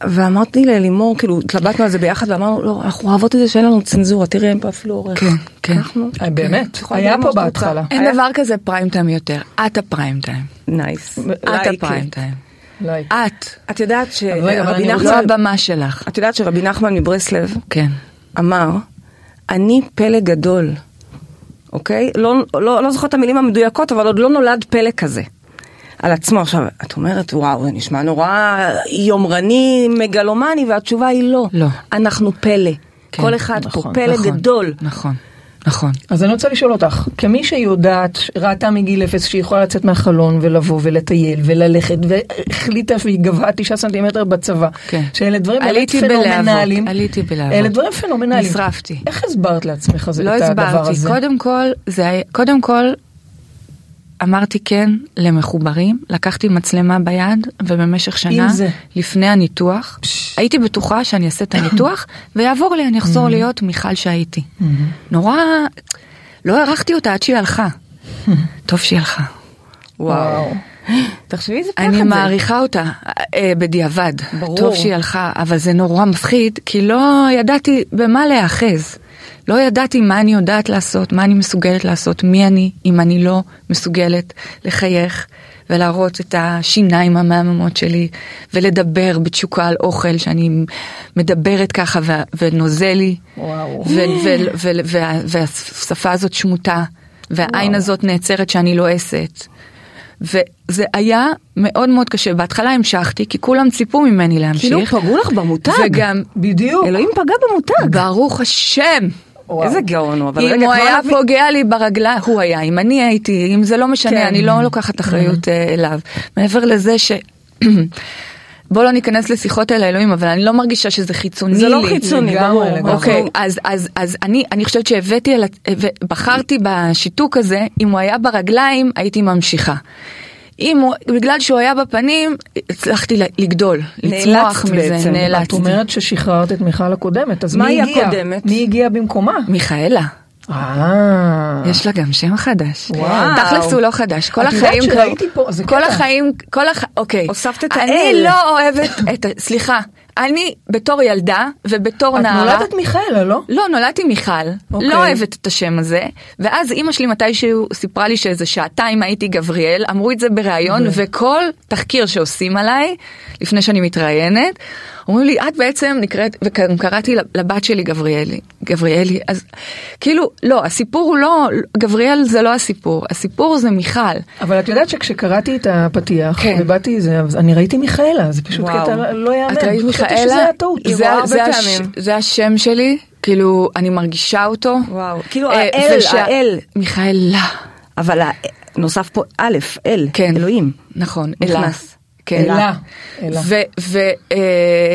ואמרתי ללימור, כאילו, התלבטנו על זה ביחד, ואמרנו, לא, אנחנו אוהבות את זה שאין לנו צנזורה, תראי, אין פה אפילו עורך. כן, כן. אנחנו... אה, באמת, היה פה בהתחלה. אין דבר כזה פריים טיים יותר. את ה prime time. Nice. את ה prime. time. Like. את. את יודעת רגע, אבל אני לא הבמה שלך. את יודעת שרבי נחמן מברסלב כן. אמר, אני פלא גדול, אוקיי? לא, לא, לא זוכרת את המילים המדויקות, אבל עוד לא נולד פלא כזה. על עצמו. עכשיו, את אומרת, וואו, זה נשמע נורא יומרני, מגלומני, והתשובה היא לא. לא. אנחנו פלא. כן, כל אחד נכון, פה פלא נכון, גדול. נכון, נכון. אז אני רוצה לשאול אותך, כמי שיודעת, ראתה מגיל אפס שהיא יכולה לצאת מהחלון ולבוא ולטייל וללכת, והחליטה והיא גבהה תשעה סנטימטר בצבא, כן. שאלה דברים באמת פנומנליים, עליתי בלהבות. אלה דברים פנומנליים. נשרפתי. איך הסברת לעצמך את לא הדבר הסברתי. הזה? קודם כל, זה קודם כל, אמרתי כן למחוברים, לקחתי מצלמה ביד, ובמשך שנה, זה. לפני הניתוח, הייתי בטוחה שאני אעשה את הניתוח, ויעבור לי, אני אחזור להיות מיכל שהייתי. נורא, לא הערכתי אותה עד שהיא הלכה. טוב שהיא הלכה. וואו. תחשבי איזה פחד אני זה. מעריכה אותה אה, בדיעבד. ברור. טוב שהיא הלכה, אבל זה נורא מפחיד, כי לא ידעתי במה להיאחז. לא ידעתי מה אני יודעת לעשות, מה אני מסוגלת לעשות, מי אני, אם אני לא מסוגלת לחייך ולהראות את השיניים המהממות שלי, ולדבר בתשוקה על אוכל שאני מדברת ככה ו- ונוזל לי, וואו. והשפה הזאת שמוטה, והעין הזאת נעצרת שאני לועסת. וזה היה מאוד מאוד קשה. בהתחלה המשכתי, כי כולם ציפו ממני להמשיך. כאילו פגעו לך במותג. וגם, בדיוק. אלוהים פגע במותג. ברוך השם, וואו. איזה גאון הוא, אבל אם רגע, הוא כבר היה נבין- פוגע לי ברגליים, הוא היה, אם אני הייתי, אם זה לא משנה, כן. אני לא לוקחת אחריות אה, אליו. מעבר לזה ש... בוא לא ניכנס לשיחות אל האלוהים, אבל אני לא מרגישה שזה חיצוני לי. זה לא חיצוני, ברור. אוקיי, אנחנו- אז, אז, אז אני, אני חושבת שהבאתי, בחרתי בשיתוק הזה, אם הוא היה ברגליים, הייתי ממשיכה. אם הוא, בגלל שהוא היה בפנים, הצלחתי לגדול, לצמוח מזה, בעצם. את נאלצתי. אומרת ששחררת את מיכל הקודמת, אז מה מי היא הגיע? הקודמת? מי הגיע במקומה? מיכאלה, אה. יש לה גם שם חדש. וואו. תכלס הוא לא חדש, כל את יודעת החיים שראיתי פה, זה כל קטע. החיים, כל הח... אוקיי. הוספת את אני האל. לא אוהבת את ה... סליחה, אני בתור ילדה ובתור את נערה... נולדת מיכאלה, לא? לא, נולדתי מיכל, אוקיי. לא אוהבת את השם הזה, ואז אימא שלי מתישהו סיפרה לי שאיזה שעתיים הייתי גבריאל, אמרו את זה בריאיון, וכל תחקיר שעושים עליי, לפני שאני מתראיינת, אומרים לי, את בעצם נקראת, וגם קראתי לבת שלי גבריאלי, גבריאלי, אז כאילו, לא, הסיפור הוא לא, גבריאל זה לא הסיפור, הסיפור זה מיכל. אבל את יודעת שכשקראתי את הפתיח, כן. ובאתי זה, אני ראיתי מיכאלה, זה פשוט וואו. קטע לא יאמן. את ראית חשבתי מיכאלה? שזה היה טעות. היא זה- רואה הרבה זה הש- פעמים. זה השם שלי, כאילו, אני מרגישה אותו. וואו, כאילו אה, האל, ושה- האל. מיכאלה. אבל ה- נוסף פה א', אל, כן. אלוהים. נכון, אלה. נכנס. אלה. אלה. ו, ו, אה,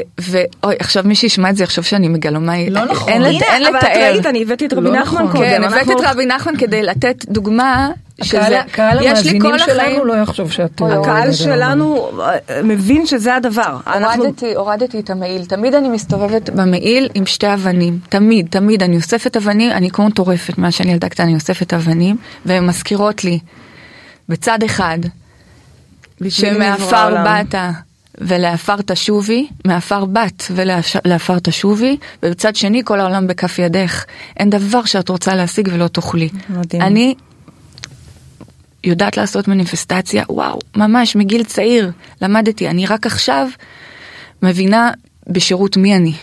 עכשיו מי שישמע את זה יחשוב שאני מגלומאי. לא נכון. אין, לת- אין הנה, אבל את לתאר. ראית, אני הבאתי את לא רבי נחמן נכון. קודם. כן, הבאת אנחנו- את רבי נחמן כדי לתת דוגמה שזה, הקהל- קהל יש לי המאזינים שלנו לא יחשוב שאת... אה, הקהל. שלנו אה, מבין שזה הדבר. הורדתי, הורדתי את המעיל, תמיד אני מסתובבת במעיל עם שתי אבנים, תמיד, תמיד, אני אוספת אבנים, אני כמו מטורפת, מאז שאני ילדה קטנה אני אוספת אבנים, והן מזכירות לי, בצד אחד, שמעפר. באת ולעפר תשובי, מעפר בת ולעפר תשובי, ובצד שני כל העולם בכף ידך. אין דבר שאת רוצה להשיג ולא תוכלי. מדהים. אני יודעת לעשות מניפסטציה, וואו, ממש מגיל צעיר למדתי, אני רק עכשיו מבינה בשירות מי אני.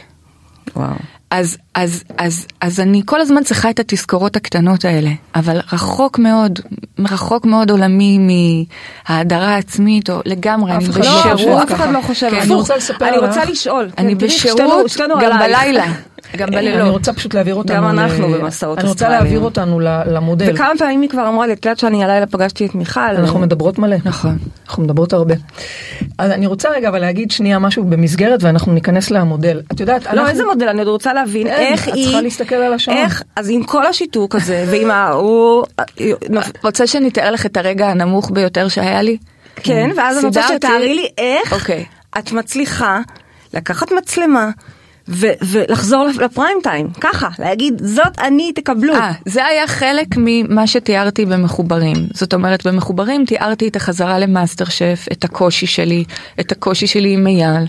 וואו. אז, אז, אז, אז אני כל הזמן צריכה את התזכורות הקטנות האלה, אבל רחוק מאוד, רחוק מאוד עולמי מההדרה העצמית, או לגמרי, אני לא בשירות. לא, אף אחד לא חושב. כן, אני. רוצה לספר אני לך- רוצה לשאול. אני כן, בשירות שתינו גם. בלילה, גם אני בלילות. רוצה פשוט להעביר אותנו... גם ל- אנחנו במסעות אני רוצה. להעביר אותנו ל- למודל. וכמה פעמים היא כבר אמרה לי, את יודעת שאני הלילה פגשתי את מיכל. אנחנו מדברות מלא. נכון. אנחנו מדברות הרבה. אז אני רוצה רגע אבל להגיד שנייה משהו במסגרת ואנחנו ניכנס למודל. את יודעת, לא, איזה מודל? אני עוד רוצה להבין איך את היא... צריכה להסתכל על השעון. איך, אז עם כל השיתוק הזה, ועם ה... הוא... רוצה שאני אתאר לך את הרגע הנמוך ביותר שהיה לי? כן, ואז אני רוצה שתארי לי איך אוקיי. את מצליחה לקחת מצלמה ו- ולחזור לפריים טיים, ככה, להגיד, זאת אני, תקבלו. אה, זה היה חלק ממה שתיארתי במחוברים. זאת אומרת, במחוברים תיארתי את החזרה למאסטר שף, את הקושי שלי, את הקושי שלי עם אייל,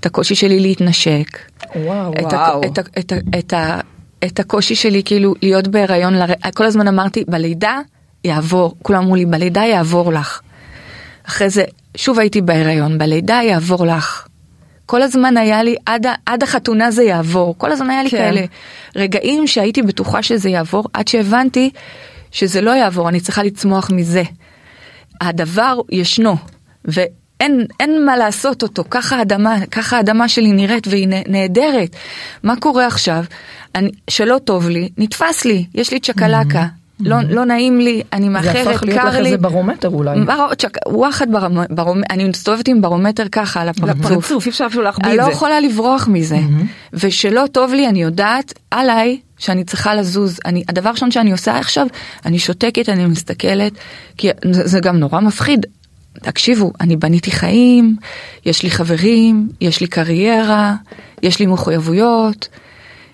את הקושי שלי להתנשק. וואו. את, וואו. ה, את, ה, את, ה, את, ה, את הקושי שלי כאילו להיות בהיריון, לר... כל הזמן אמרתי בלידה יעבור, כולם אמרו לי בלידה יעבור לך. אחרי זה שוב הייתי בהיריון, בלידה יעבור לך. כל הזמן היה לי, עד, עד החתונה זה יעבור, כל הזמן היה לי כן. כאלה רגעים שהייתי בטוחה שזה יעבור, עד שהבנתי שזה לא יעבור, אני צריכה לצמוח מזה. הדבר ישנו, ואין אין מה לעשות אותו, ככה האדמה, ככה האדמה שלי נראית והיא נה- נהדרת. מה קורה עכשיו? אני, שלא טוב לי, נתפס לי, יש לי צ'קלקה, לא, לא נעים לי, אני זה מאחרת, הפך להיות לך קר לי. איזה ברומטר אולי. בר- וואחד ברומ- ברומ- אני מסתובבת עם ברומטר ככה על הפרצוף. לפרצוף, אי אפשר אפילו להחביא אני את לא זה. יכולה לברוח מזה. ושלא טוב לי, אני יודעת עליי שאני צריכה לזוז. אני, הדבר הראשון שאני עושה עכשיו, אני שותקת, אני מסתכלת, כי זה, זה גם נורא מפחיד. תקשיבו, אני בניתי חיים, יש לי חברים, יש לי קריירה, יש לי מחויבויות,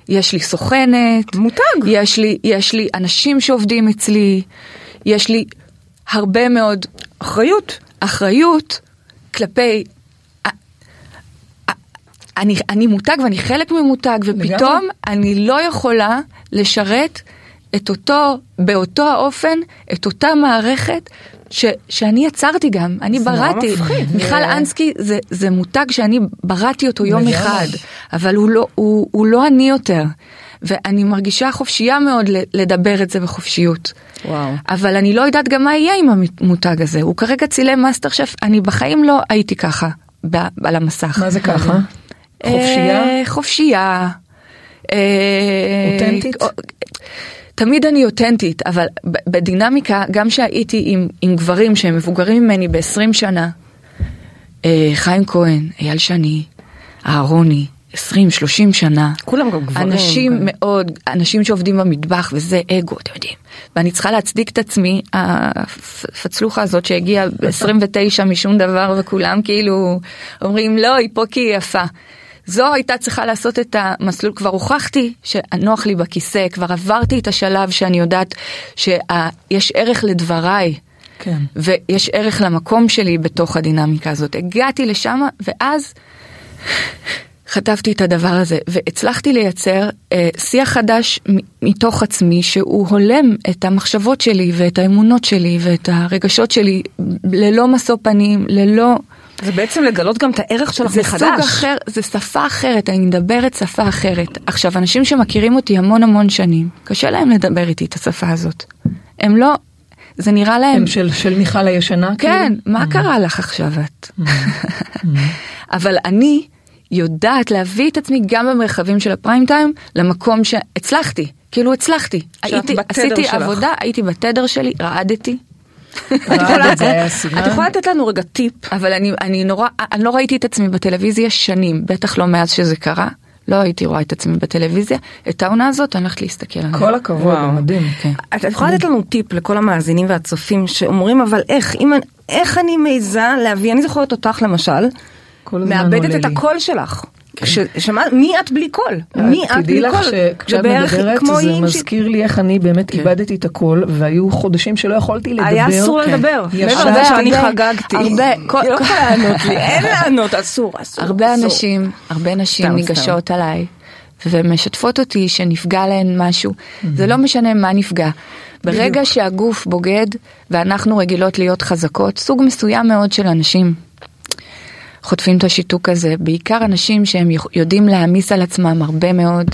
יש לי סוכנת. מותג. יש לי, יש לי אנשים שעובדים אצלי, יש לי הרבה מאוד אחריות. אחריות כלפי... אני, אני מותג ואני חלק ממותג ופתאום. אני לא יכולה לשרת את אותו, באותו האופן, את אותה מערכת ש, שאני יצרתי גם, אני זה נורא בראתי. מפחיד. מיכל זה- אנסקי זה, זה מותג שאני בראתי אותו יום לגמרי. אחד, אבל הוא לא, הוא, הוא לא אני יותר. ואני מרגישה חופשייה מאוד לדבר את זה בחופשיות. וואו. אבל אני לא יודעת גם מה יהיה עם המותג הזה. הוא כרגע צילם מאסטר שף, אני בחיים לא הייתי ככה ב- על המסך. מה זה ככה? חופשייה? אה, חופשייה. אה, אותנטית? אה, תמיד אני אותנטית, אבל בדינמיקה, גם שהייתי עם, עם גברים שהם מבוגרים ממני ב-20 שנה, אה, חיים כהן, אייל שני, אהרוני, 20-30 שנה. כולם גם גברים. אנשים כן. מאוד, אנשים שעובדים במטבח וזה אגו, אתם יודעים. ואני צריכה להצדיק את עצמי, הפצלוחה הזאת שהגיעה ב-29 משום דבר וכולם כאילו אומרים לא, היא פה כי היא יפה. זו הייתה צריכה לעשות את המסלול, כבר הוכחתי שנוח לי בכיסא, כבר עברתי את השלב שאני יודעת שיש ערך לדבריי. כן. ויש ערך למקום שלי בתוך הדינמיקה הזאת. הגעתי לשם ואז חטפתי את הדבר הזה והצלחתי לייצר אה, שיח חדש מתוך עצמי שהוא הולם את המחשבות שלי ואת האמונות שלי ואת הרגשות שלי ללא משוא פנים, ללא... זה בעצם לגלות גם את הערך שלך זה מחדש. סוג אחר, זה שפה אחרת, אני מדברת שפה אחרת. עכשיו, אנשים שמכירים אותי המון המון שנים, קשה להם לדבר איתי את השפה הזאת. הם לא, זה נראה להם... הם של של מיכל הישנה? כן, כאילו? מה קרה לך עכשיו את? אבל אני יודעת להביא את עצמי גם במרחבים של הפריים טיים למקום שהצלחתי. כאילו הצלחתי, הייתי, עשיתי שלך. עבודה, הייתי בתדר שלי, רעדתי, סימן. את יכולה לתת לנו רגע טיפ? אבל אני, אני נורא, אני לא ראיתי את עצמי בטלוויזיה שנים, בטח לא מאז שזה קרה, לא הייתי רואה את עצמי בטלוויזיה, את העונה הזאת אני הולכת להסתכל עליה. כל הכבוד. מדהים. כן. את יכולה לתת לנו טיפ לכל המאזינים והצופים שאומרים אבל איך, אם, איך אני מעיזה להביא, אני זוכרת אותך למשל, מאבדת את. הקול שלך. ש- שמע, מי את בלי קול? מי את תדעי בלי לך קול? שכשאת ובערך מדברת כמו זה מזכיר לי איך אני באמת כן. איבדתי את הקול והיו חודשים שלא יכולתי לדבר. היה אסור כן. לדבר. מעבר לזה שאני חגגתי. הרבה- היא לא יכולה לענות לי, אין לענות, אסור, אסור. הרבה. אנשים, הרבה נשים ניגשות עליי ומשתפות אותי שנפגע להן משהו. זה לא משנה מה נפגע. ברגע שהגוף בוגד ואנחנו רגילות להיות חזקות, סוג מסוים מאוד של אנשים חוטפים את השיתוק הזה, בעיקר אנשים שהם יודעים להעמיס על עצמם הרבה מאוד.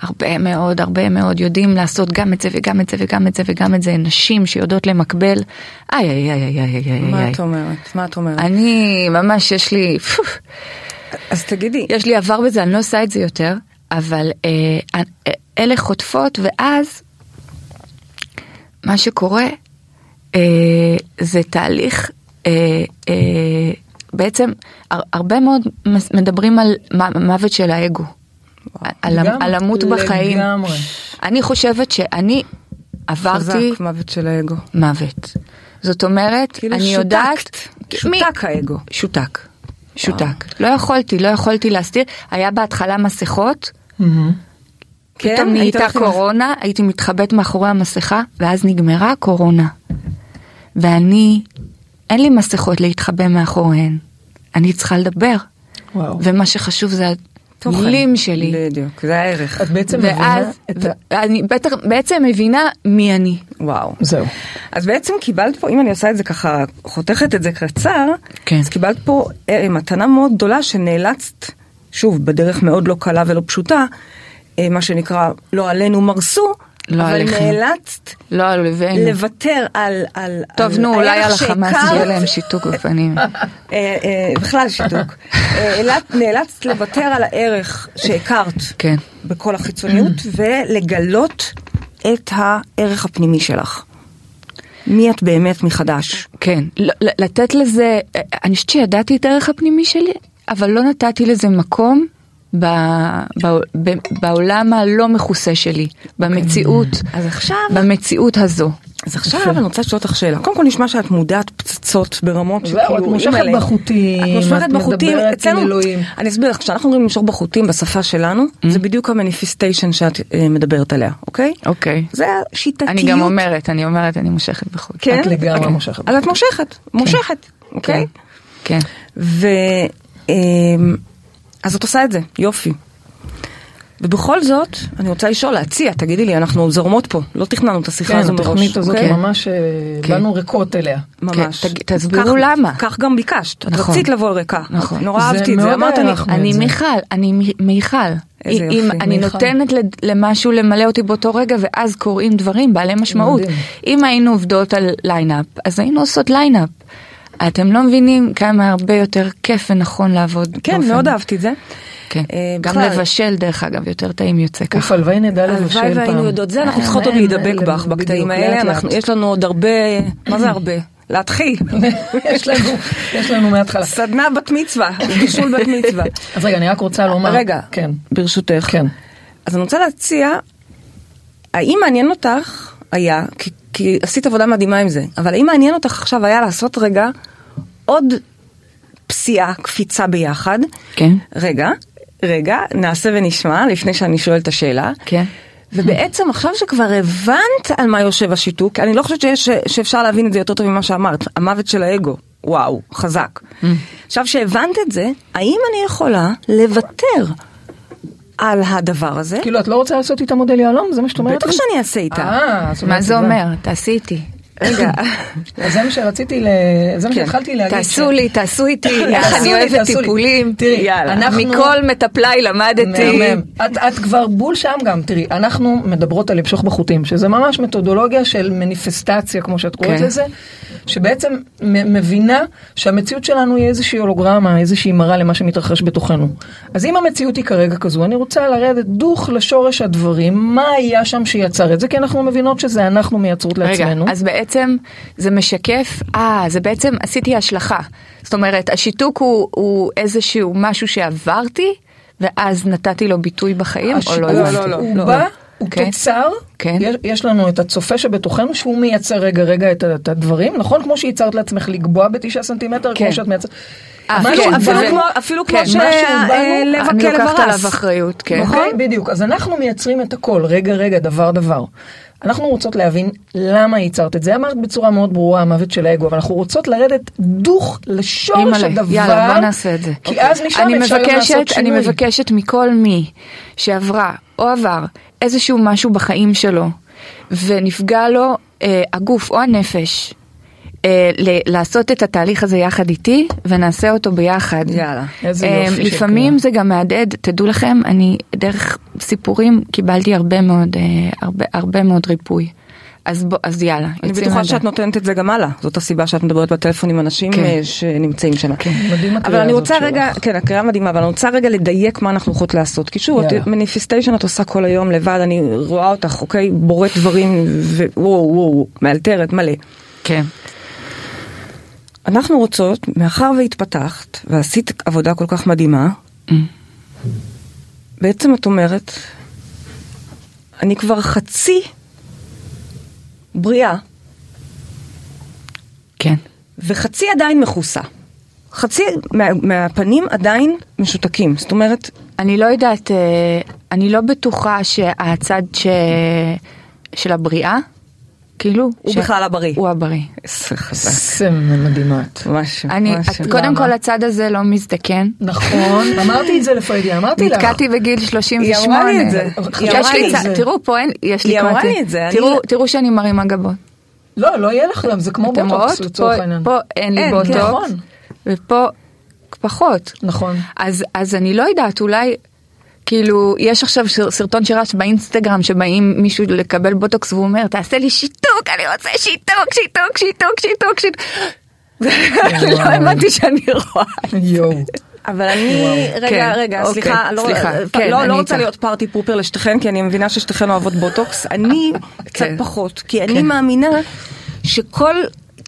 הרבה מאוד, הרבה מאוד יודעים לעשות גם את זה וגם את זה וגם את זה וגם את זה, נשים שיודעות למקבל, איי איי איי איי איי איי מה איי. את אומרת? מה את אומרת? אני ממש יש לי, אז תגידי, יש לי עבר בזה, אני לא עושה את זה יותר, אבל אה, אה, אלה חוטפות, ואז מה שקורה אה, זה תהליך, אה, אה, בעצם הר, הרבה מאוד מס- מדברים על מוות של האגו, על, לגמרי, על למות בחיים. לגמרי. אני חושבת שאני עברתי חזק מוות של האגו. מוות. זאת אומרת, כאילו אני שותקת. יודעת, מי- שותק האגו. שותק. שותק. לא יכולתי, לא יכולתי להסתיר. היה בהתחלה מסכות, מהמם. כן? פתאום היית נהייתה קורונה, הייתי מתחבאת מאחורי המסכה, ואז נגמרה הקורונה. ואני, אין לי מסכות להתחבא מאחוריהן. אני צריכה לדבר. וואו. ומה שחשוב זה תוכן. המילים שלי. בדיוק, זה הערך. את בעצם מבינה ואז, את ה... אני בטח, בעצם מבינה מי אני. וואו. זהו. אז בעצם קיבלת פה, אם אני עושה את זה ככה, חותכת את זה קצר, כן. אז קיבלת פה אה, מתנה מאוד גדולה שנאלצת, שוב, בדרך מאוד לא קלה ולא פשוטה, אה, מה שנקרא, לא עלינו מרסו, לא אבל עליכם. נאלצת לא על אויבינו. לוותר על, על, טוב, על נו, אולי על החמאס. יהיה להם שיתוק בפנים. אה, אה, בכלל שיתוק. אה, נאלצת- לוותר על הערך שהכרת כן. בכל החיצוניות ולגלות את הערך הפנימי שלך. מי את באמת מחדש. כן, ל- ל- לתת לזה, אני חושבת שידעתי את הערך הפנימי שלי, אבל לא נתתי לזה מקום ב, ב, ב, בעולם הלא מכוסה שלי, במציאות, אז עכשיו, במציאות הזו. אז עכשיו אני רוצה לשאול אותך שאלה. קודם כל נשמע שאת מודעת פצצות ברמות זהו, את מושכת. בחוטים, את מושכת את בחוטים, מדברת עם אצלנו, אלוהים. אני אסביר לך, כשאנחנו אומרים למשוך בחוטים בשפה שלנו, זה בדיוק המניפיסטיישן שאת אה, מדברת עליה, אוקיי? אוקיי. זה השיטתיות. אני גם אומרת, אני אומרת, אני מושכת בחוץ. כן? את לגמרי אוקיי. מושכת אז את מושכת, מושכת, אוקיי? כן. אז את עושה את זה, יופי. ובכל זאת, אני רוצה לשאול, להציע, תגידי לי, אנחנו זורמות פה, לא תכננו את השיחה כן, הזו מראש. התוכנית הזאת אוקיי? ממש, אה, כן. באנו ריקות אליה. ממש. כן, תג- תסבירו כך- למה. כך גם ביקשת, את נכון. רצית לבוא ריקה. נכון. נורא אהבתי את זה, אמרת לי. אני את. מיכל, אני מיכל. איזה אם יופי, אני מיכל. נותנת למשהו למלא אותי באותו רגע ואז קורים דברים בעלי משמעות. מדהים. אם היינו עובדות על ליינאפ, אז היינו עושות ליינאפ. אתם לא מבינים כמה הרבה יותר כיף ונכון לעבוד. כן, באופן- מאוד אהבתי את זה. כן. אה, גם בכלל- לבשל דרך אגב יותר טעים יוצא אוף, ככה. הלוואי נדע לבשל פעם. הלוואי והיינו יודעות זה, אנחנו צריכות עוד אמן, להידבק בך בקטעים האלה, יש לנו עוד הרבה, מה זה הרבה? להתחיל. יש לנו, יש לנו מההתחלה. סדנה בת מצווה, בישול בת מצווה. אז רגע, אני רק רוצה לומר. רגע, כן. ברשותך. כן. אז אני רוצה להציע, האם מעניין אותך היה, כי, כי עשית עבודה מדהימה עם זה, אבל האם מעניין אותך עכשיו היה לעשות רגע עוד פסיעה, קפיצה ביחד? כן. רגע, רגע, נעשה ונשמע לפני שאני שואלת את השאלה. כן. ובעצם עכשיו שכבר הבנת על מה יושב השיתוק, אני לא חושבת שיש, שאפשר להבין את זה יותר טוב ממה שאמרת, המוות של האגו, וואו, חזק. עכשיו שהבנת את זה, האם אני יכולה לוותר על הדבר הזה? כאילו, את לא רוצה לעשות איתה מודל יהלום? זה מה שאת אומרת? בטח? שאני אעשה איתה. אה, מה זה. אומר? תעשי איתי. רגע, זה מה שרציתי, זה מה כן. שהתחלתי להגיד. תעשו לי, תעשו איתי, איך אני אוהבת. טיפולים. תראי. אנחנו- מכל מטפליי למדתי. את, כבר בול שם גם, תראי, אנחנו מדברות על למשוך בחוטים, שזה ממש מתודולוגיה של מניפסטציה, כמו שאת קוראת כן. לזה, שבעצם מבינה שהמציאות שלנו היא איזושהי הולוגרמה, איזושהי מראה למה שמתרחש בתוכנו. אז אם המציאות היא כרגע כזו, אני רוצה לרדת דוך לשורש הדברים, מה היה שם שיצר את זה, כי אנחנו מבינות שזה אנחנו מייצרות רגע, לעצמנו. אז בעצם זה משקף, אה, זה בעצם עשיתי השלכה. זאת אומרת, השיתוק הוא, הוא איזשהו משהו שעברתי, ואז נתתי לו ביטוי בחיים, או לא לא, הבנתי? לא, לא. הוא בא, הוא כן. תוצר, כן. יש, יש לנו את הצופה שבתוכנו שהוא מייצר רגע רגע את, את הדברים, נכון? כמו שייצרת לעצמך לקבוע בתשעה סנטימטר, כן. כמו שאת מייצרת. אה, כן, אפילו כמו- אפילו כמו כן, באנו, שלב אני הכלב לוקחת עליו הרס. אחריות, כן. אוקיי, בדיוק. אז אנחנו מייצרים את הכל, רגע רגע, דבר דבר. אנחנו רוצות להבין למה ייצרת את זה. אמרת בצורה מאוד ברורה המוות של האגו, אבל אנחנו רוצות לרדת דוך לשורש הדבר. יאללה, בוא נעשה את זה. כי אז משם אפשר גם לעשות מבקשת, אני שינוי. מבקשת מכל מי שעברה או עבר איזשהו משהו בחיים שלו ונפגע לו אה, הגוף או הנפש, אה, ל- לעשות את התהליך הזה יחד איתי ונעשה אותו ביחד. יאללה. איזה אה, יופי לפעמים קריאה. זה גם מהדהד, תדעו לכם, אני דרך סיפורים קיבלתי הרבה מאוד, אה, הרבה, הרבה מאוד ריפוי. אז, בוא, אז יאללה, אני בטוחה. שאת נותנת את זה גם הלאה. זאת הסיבה שאת מדברת בטלפון עם אנשים כן. אה, שנמצאים שם. מדהים אבל הקריאה אני הזאת רוצה שלך. רגע, כן, הקריאה מדהימה, אבל אני רוצה רגע לדייק מה אנחנו יכולות לעשות. כי שוב. מניפיסטיישן את עושה כל היום לבד, אני רואה אותך, אוקיי, בוראת דברים, ווואו, וואו, מאלתרת מלא. כן. אנחנו רוצות, מאחר והתפתחת, ועשית עבודה כל כך מדהימה, Mm. בעצם את אומרת, אני כבר חצי בריאה, כן. וחצי עדיין מכוסה. חצי מה, מהפנים עדיין משותקים. זאת אומרת, אני לא יודעת, אה, אני לא בטוחה שהצד ש... של הבריאה, כאילו, הוא ש... בכלל הבריא. הוא הבריא. איזה חזק. סמל מדהימה את. משהו, אני, משהו. את, קודם למה? כל הצד הזה לא מזדקן. נכון, אמרתי את זה לפריידי, אמרתי לך. נתקעתי בגיל 38. היא אמרה לי את זה. היא יש אמרה לי צד- את זה. תראו פה אין, יש לי היא אמרה. לי את זה, אני תראו, תראו שאני מרימה גבות. לא, לא יהיה לך גם, זה כמו בוטוקס? לצורך העניין. פה אין לי אין, בוטוקס. נכון. ופה פחות. נכון. אז, אז אני לא יודעת, אולי, כאילו, יש עכשיו סרטון שרץ באינסטגרם שבאים מישהו לקבל בוטוקס והוא אומר, תעשה לי שיתוק, אני רוצה שיתוק, שיתוק, שיתוק, שיתוק, שיתוק. לא. הבנתי שאני רואה. יואו. אבל אני, רגע, כן, רגע, אוקיי, סליחה, לא- סליחה, אה, כן, לא לא. רוצה להיות party pooper לשתיכן, כי אני מבינה ששתיכן אוהבות בוטוקס. אני קצת. פחות, כי אני. מאמינה שכל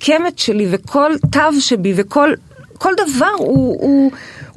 קמט שלי וכל תו שבי וכל כל דבר הוא...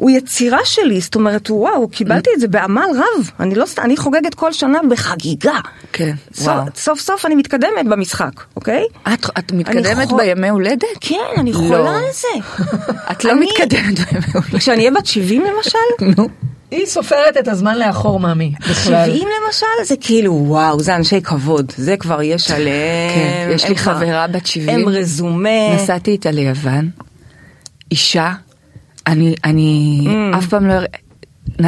הוא יצירה שלי, זאת אומרת, וואו, קיבלתי את זה בעמל רב. אני לא, אני חוגגת כל שנה בחגיגה. כן, סוף, וואו. סוף סוף אני מתקדמת במשחק, אוקיי? את, את מתקדמת חו- בימי הולדת? כן, אני לא. חולה על זה. את לא אני- מתקדמת בימי הולדת. כשאני אהיה בת 70 למשל, נו. היא סופרת את הזמן לאחור, מאמי. בכלל. 70 למשל זה כאילו וואו זה אנשי כבוד זה כבר יש עליהם. כן, יש לי חברה בת 70. הם רזומה. נסעתי איתה ליוון, אישה, אני, אני Mm. אף פעם לא,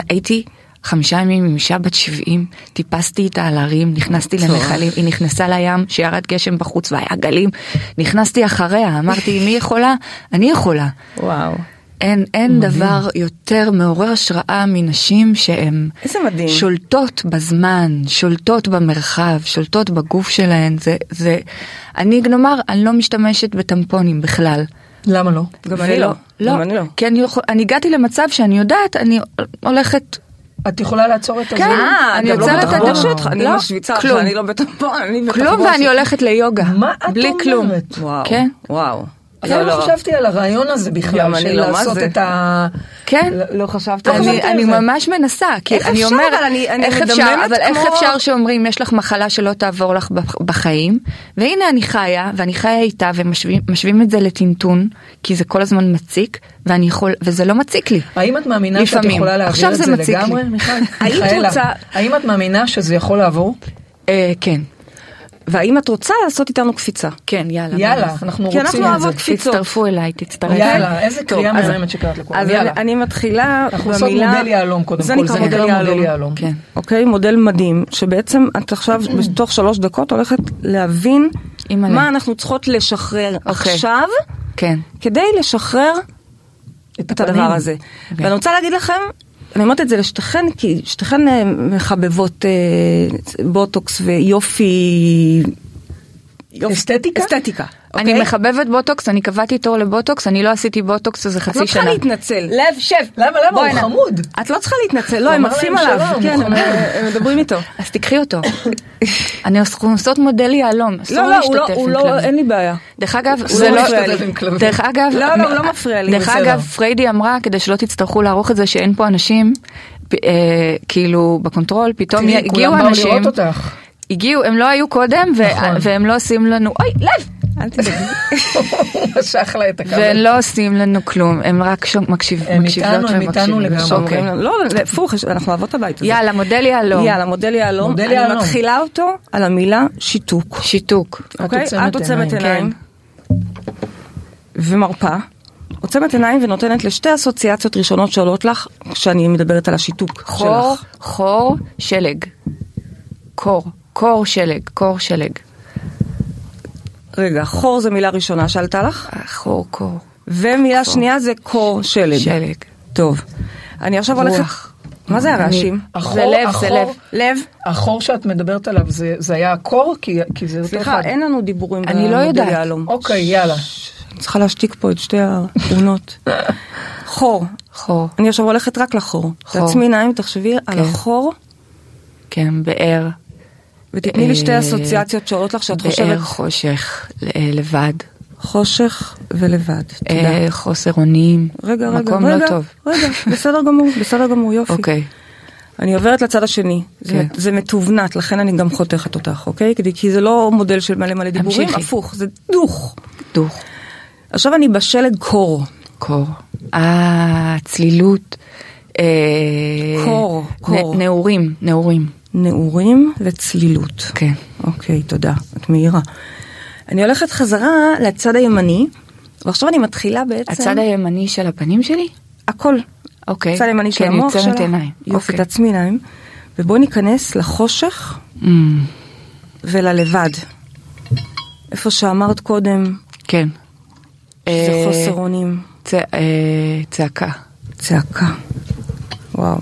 הייתי חמישה ימים עם אישה בת 70, טיפסתי איתה על הרים, נכנסתי. לנחלים, היא נכנסה לים, שירד גשם בחוץ והיה גלים, נכנסתי אחריה, אמרתי, היא יכולה, אני יכולה. וואו. אין, אין דבר יותר מעורר השראה מנשים שהן מדהים. שולטות בזמן, שולטות במרחב, שולטות בגוף שלהן. זה, זה, אני נאמר, אני לא משתמשת בטמפונים בכלל. למה לא? גם אני לא. לא, גם אני לא. כי אני, יכול, אני הגעתי למצב שאני יודעת, אני הולכת, את יכולה לעצור את כן. הזמן? אה, אני לא עוצרת את? הדבר. אני לא, משוויצה אותך, כלום. אני לא בטמפון, אני בתחבושת. כלום ואני הולכת ליוגה. מה את בלי אומרת? כלום. וואו. כן. וואו. אבל לא חשבתי על הרעיון הזה בכלל, של לא, לעשות? את ה... כן. לא- לא חשבתי על אני, זה. אני ממש מנסה, כי אני? אומרת, אבל אני- אני איך אפשר, אבל איך אפשר שאומרים יש לך מחלה שלא תעבור לך בח- בחיים, והנה אני חיה, ואני חיה איתה, ומשווים את זה לטינטון, כי זה כל הזמן מציק, ואני יכול, וזה לא מציק לי. האם את מאמינה שאת. יכולה להעביר את זה לגמרי. מיכל? האם את מאמינה שזה יכול לעבור? אה, כן, והאם את רוצה לעשות איתנו קפיצה? כן, יאללה. יאללה. אנחנו כי רוצים אנחנו את זה. אוהבות קפיצות. תצטרפו אליי, תצטרפו. יאללה, איזה קריאה מהממת שקראת לכולם. אז יאללה. אני, מתחילה אנחנו עושות במילה... מודל יהלום קודם זה כל, זה נקרא מודל יהלום. כן. אוקיי, מודל מדהים, שבעצם את עכשיו בתוך שלוש דקות הולכת להבין. מה אנחנו צריכות לשחרר אוקיי. עכשיו, כן. כדי לשחרר את הדבר הזה. אוקיי. ואני רוצה להגיד לכם, אני אומרת את זה לשתיכן, כי שתיכן אה, מחבבות אה, בוטוקס ויופי... יופי- אסתטיקה? אסתטיקה. אני אוקיי? מחבבת בוטוקס, אני קבעתי תור לבוטוקס, אני לא עשיתי בוטוקס איזה את חצי לא צריכה שנה. להתנצל. לב, שב. למה, למה? הוא. חמוד. את לא צריכה להתנצל, לא, הם עפים עליו, כן, הם מדברים איתו. אז תקחי אותו. אני עושות מודל יהלום, אסור לא, לא, הוא לא, להשתתף עם לא, כלבים. אין לי בעיה. דרך אגב, זה לא. דרך אגב, לא, לא, הוא לא מפריע לי, דרך. אגב, פריידי אמרה, כדי שלא תצטרכו לערוך את זה, שאין פה אנשים, אה, כאילו, בקונטרול, פתאום הגיעו כולם באו אנשים, לראות אותך. הגיעו, הם לא היו קודם, נכון. והם לא עושים לנו, אוי, לב! אל תדאגי. הוא משך לה את הכבל. והם לא עושים לנו כלום, הם רק שו- מקשיב- הם מקשיבות איתנו, הם. איתנו לגמרי. אוקיי. לא, להפוך, אנחנו אוהבות הבית הזה. יאללה, מודל יהלום. יאללה, מודל יהלום. מודל אני. מתחילה אותו על המילה שיתוק. שיתוק. אוקיי? את עוצמת עיניים. עיניים. ומרפה. עוצמת עיניים ונותנת לשתי אסוציאציות ראשונות שעולות לך כשאני מדברת על השיתוק חור, שלך. חור, שלג. קור, קור שלג, קור שלג. רגע, חור זה מילה ראשונה שעלתה לך, אה, חור, קור, ומילה שנייה זה קור שלג. שלג. טוב. אני עכשיו הולכת... רוח. מה זה הרעשים? זה לב, זה לב. לב? החור שאת מדברת עליו זה היה הקור? כי זה אותו סליחה, אחד. אין לנו דיבורים אני לא יודעת. אוקיי, יאללה. אני צריכה להשתיק פה את שתי התמונות. חור. חור, אני עכשיו הולכת רק לחור. חור. תעצמי עיניים, תחשבי על כן. החור, כן, באר. ותתני לי שתי אה, אסוציאציות שעולות לך שאת באר, חושבת חושך, אה, לבד. חושך ולבד. תודה. אה, חוסר אונים. רגע, רגע, מקום רגע, לא טוב. רגע, בסדר גמור, בסדר גמור, יופי. אוקיי. אני עוברת לצד השני, זה, כן. זה מתובנת, לכן אני גם חותכת אותך, אוקיי? כי זה לא מודל של מלא מלא דיבורים. הפוך, זה דוך. דוך, עכשיו אני בשלג קור. קור. אה, צלילות. קור, קור. נעורים, נעורים. נעורים וצלילות. כן. אוקיי, תודה, את מהירה. אני הולכת חזרה לצד הימני, ועכשיו אני מתחילה בעצם... הצד הימני של הפנים שלי? הכל. אוקיי. הצד הימני של כן, המוח שלך. עוצמת עיניים. יופי, אוקיי. תעצמי עיניים. ובואי ניכנס לחושך Mm, וללבד. איפה שאמרת קודם, כן. שזה אה, חוסר אונים, צ- אה, צעקה. צעקה. וואו.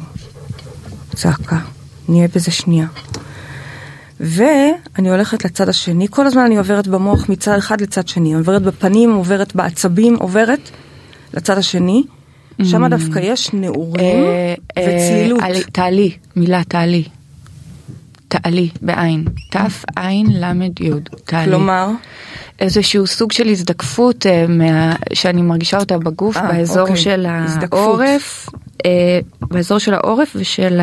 צעקה. נהיה בזה שנייה. ואני הולכת לצד השני, כל הזמן אני עוברת במוח מצד אחד לצד שני, עוברת בפנים, עוברת בעצבים, עוברת לצד השני, שם דווקא יש נעורים אה, אה, וצלילות. עלי- תעלי, מילה תעלי. תעלי, בעין. ת' עין למד י'. תעלי. כלומר, איזשהו סוג של הזדקפות אה, מה, שאני מרגישה אותה בגוף באזור אוקיי. של. העורף, אה, באזור של העורף ושל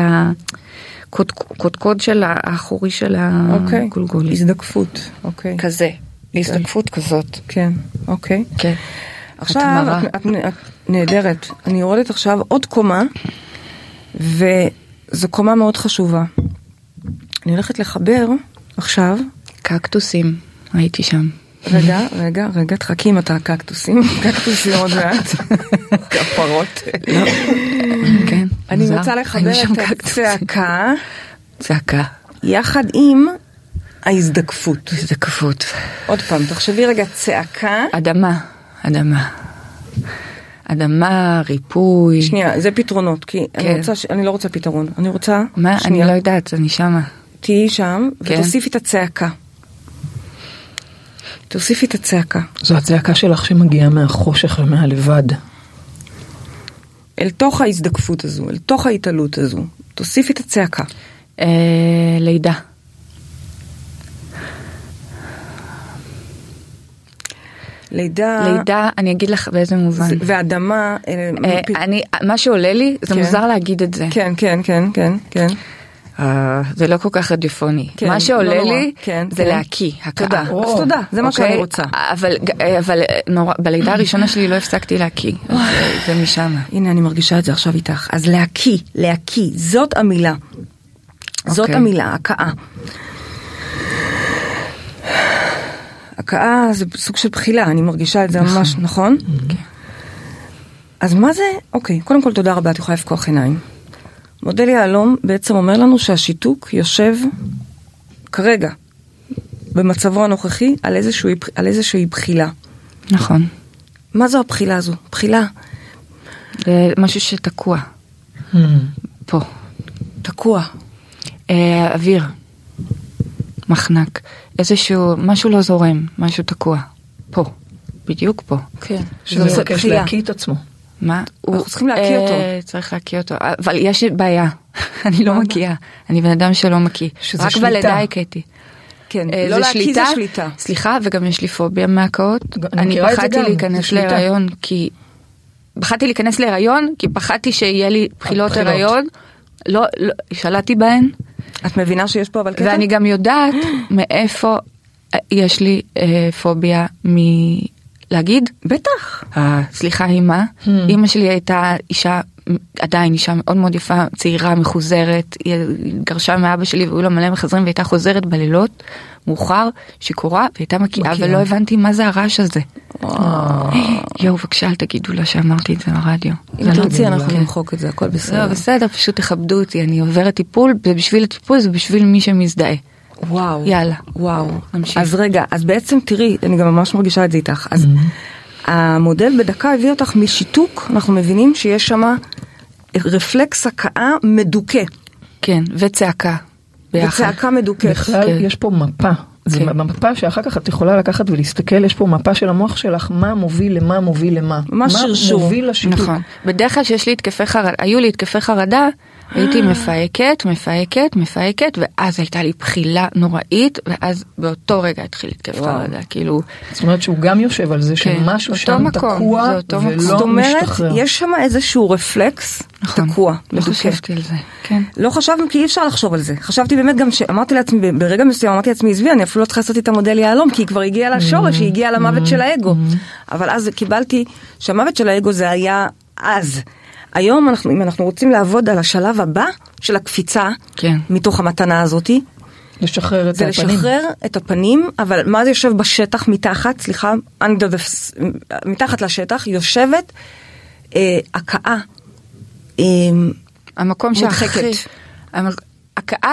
הקודקוד של האחורי של אוקיי, הגולגולת. הזדקפות, אוקיי. כזה, הזדקפות כזאת. כן, אוקיי. כן. עכשיו. את, את, את נהדרת. אני יורדת עכשיו עוד קומה, וזו קומה מאוד חשובה. אני הולכת לחבר עכשיו, קקטוסים, הייתי שם. רגע, רגע, רגע, תחכי עם הקקטוסים, קקטוסים עוד מעט, כפרות. כן, אני. רוצה לחבר את. הצעקה צעקה. יחד עם ההזדקפות. הזדקפות. עוד פעם, תחשבי רגע, צעקה, אדמה, אדמה. אדמה, ריפוי. שנייה, זה פתרונות, כי אני כן. רוצה, ש- אני לא רוצה פתרון, אני רוצה, מה? אני שנייה, לא יודעת, אני שמה. תהיי שם, כן. ותוסיפי את הצעקה. תוסיפי את הצעקה. זו הצעקה שלך שמגיעה מהחושך ומהלבד. אל תוך ההזדקפות הזו, אל תוך ההתעלות הזו. תוסיפי את הצעקה. אה, לידה. לידה, לידה, אני אגיד לך באיזה מובן. זה- ואדמה, אה, אה, אני, מה שעולה לי, זה כן. מוזר להגיד את זה. כן, כן, כן, כן, כן. אה, זה לא כל כך רדיופוני. כן, מה שעולה לא. לי, כן, זה כן. להקיא, הכאה. תודה, או. אז תודה, זה מה אוקיי? שאני רוצה. אבל, אבל נורא, בלידה הראשונה שלי לא הפסקתי להקיא, זה- משם. הנה, אני מרגישה את זה עכשיו איתך. אז להקיא, להקיא, זאת המילה. זאת אוקיי. המילה, הכאה. הכאה זה סוג של בחילה, אני מרגישה את זה ממש, נכון? אז מה זה, אוקיי, קודם כל תודה רבה, את יכולה לפקוח עיניים. מודל יהלום בעצם אומר לנו שהשיתוק יושב כרגע במצבו הנוכחי על, איזשהו, על איזושהי בחילה. נכון. מה זו הבחילה הזו? בחילה. זה משהו שתקוע. פה. תקוע. אה, אוויר. מחנק. איזשהו, משהו לא זורם, משהו תקוע. פה. בדיוק פה. כן. שמבקש להקיא את עצמו. מה? אנחנו צריכים להקיא אותו. צריך להקיא אותו, אבל יש בעיה, אני לא מקיאה, אני בן אדם שלא מקיא. שזה רק שליטה. בלידה הכיתי. כן, אה, לא להקיא זה שליטה. סליחה, וגם יש לי פוביה מהקאות. אני פחדתי להיכנס. להיריון כי... פחדתי להיכנס להיריון כי פחדתי שיהיה לי בחילות. הריון. לא, לא, שלטתי בהן, את מבינה שיש פה אבל קטע? ואני גם יודעת מאיפה אה, יש לי אה, פוביה מלהגיד. בטח. סליחה אמא, אמא שלי הייתה אישה, עדיין אישה מאוד מאוד יפה, צעירה, מחוזרת, היא גרשה מאבא שלי והיו לה מלא מחזרים והייתה חוזרת בלילות, מאוחר, שיכורה, והייתה מקיאה. ולא הבנתי מה זה הרעש הזה. יואו, בבקשה אל תגידו לה שאמרתי את זה ברדיו. אם לא- תרצי אנחנו כן. נמחוק את זה, הכל בסדר. לא, בסדר, פשוט תכבדו אותי, אני עוברת טיפול, זה בשביל הטיפול, זה בשביל מי שמזדהה. וואו. יאללה. וואו. נמשיך. אז רגע, אז בעצם תראי, אני גם ממש מרגישה את זה איתך. אז המודל בדקה הביא אותך משיתוק, אנחנו מבינים שיש שם רפלקס הכאה מדוכא. כן, וצעקה. ביחד. וצעקה מדוכאת. בכלל כן. יש פה מפה. זה כן. מפה שאחר כך את יכולה לקחת ולהסתכל, יש פה מפה של המוח שלך, מה מוביל למה מוביל למה. ממש שרשור. מה מוביל לשיתוק. נכון. בדרך כלל שיש לי התקפי חרדה, היו לי התקפי חרדה, הייתי מפהקת, מפהקת, מפהקת, ואז הייתה לי בחילה נוראית, ואז באותו רגע התחיל התקף. חרדה, כאילו, זאת אומרת שהוא גם יושב על זה כן, שמשהו שם מקום, תקוע אותו מקום. זאת ולא אומרת, משתחרר. יש שם איזשהו רפלקס נכון, תקוע, לא. חשבתי על זה, כן. לא חשבנו כי אי אפשר לחשוב על זה. חשבתי באמת גם שאמרתי לעצמי, ברגע מסוים אמרתי לעצמי, עזבי, אני אפילו לא צריכה לעשות את המודל יהלום, כי היא כבר הגיעה לשורש, היא הגיעה למוות של האגו. אבל אז קיבלתי שהמוות של האגו זה היה אז. היום אנחנו, אם אנחנו רוצים לעבוד על השלב הבא של הקפיצה, כן. מתוך המתנה הזאתי, לשחרר את זה הפנים. לשחרר את הפנים, אבל מה זה יושב בשטח מתחת, סליחה, under the, מתחת לשטח, יושבת אה, הכאה. אה, המקום שהכי... הכאה,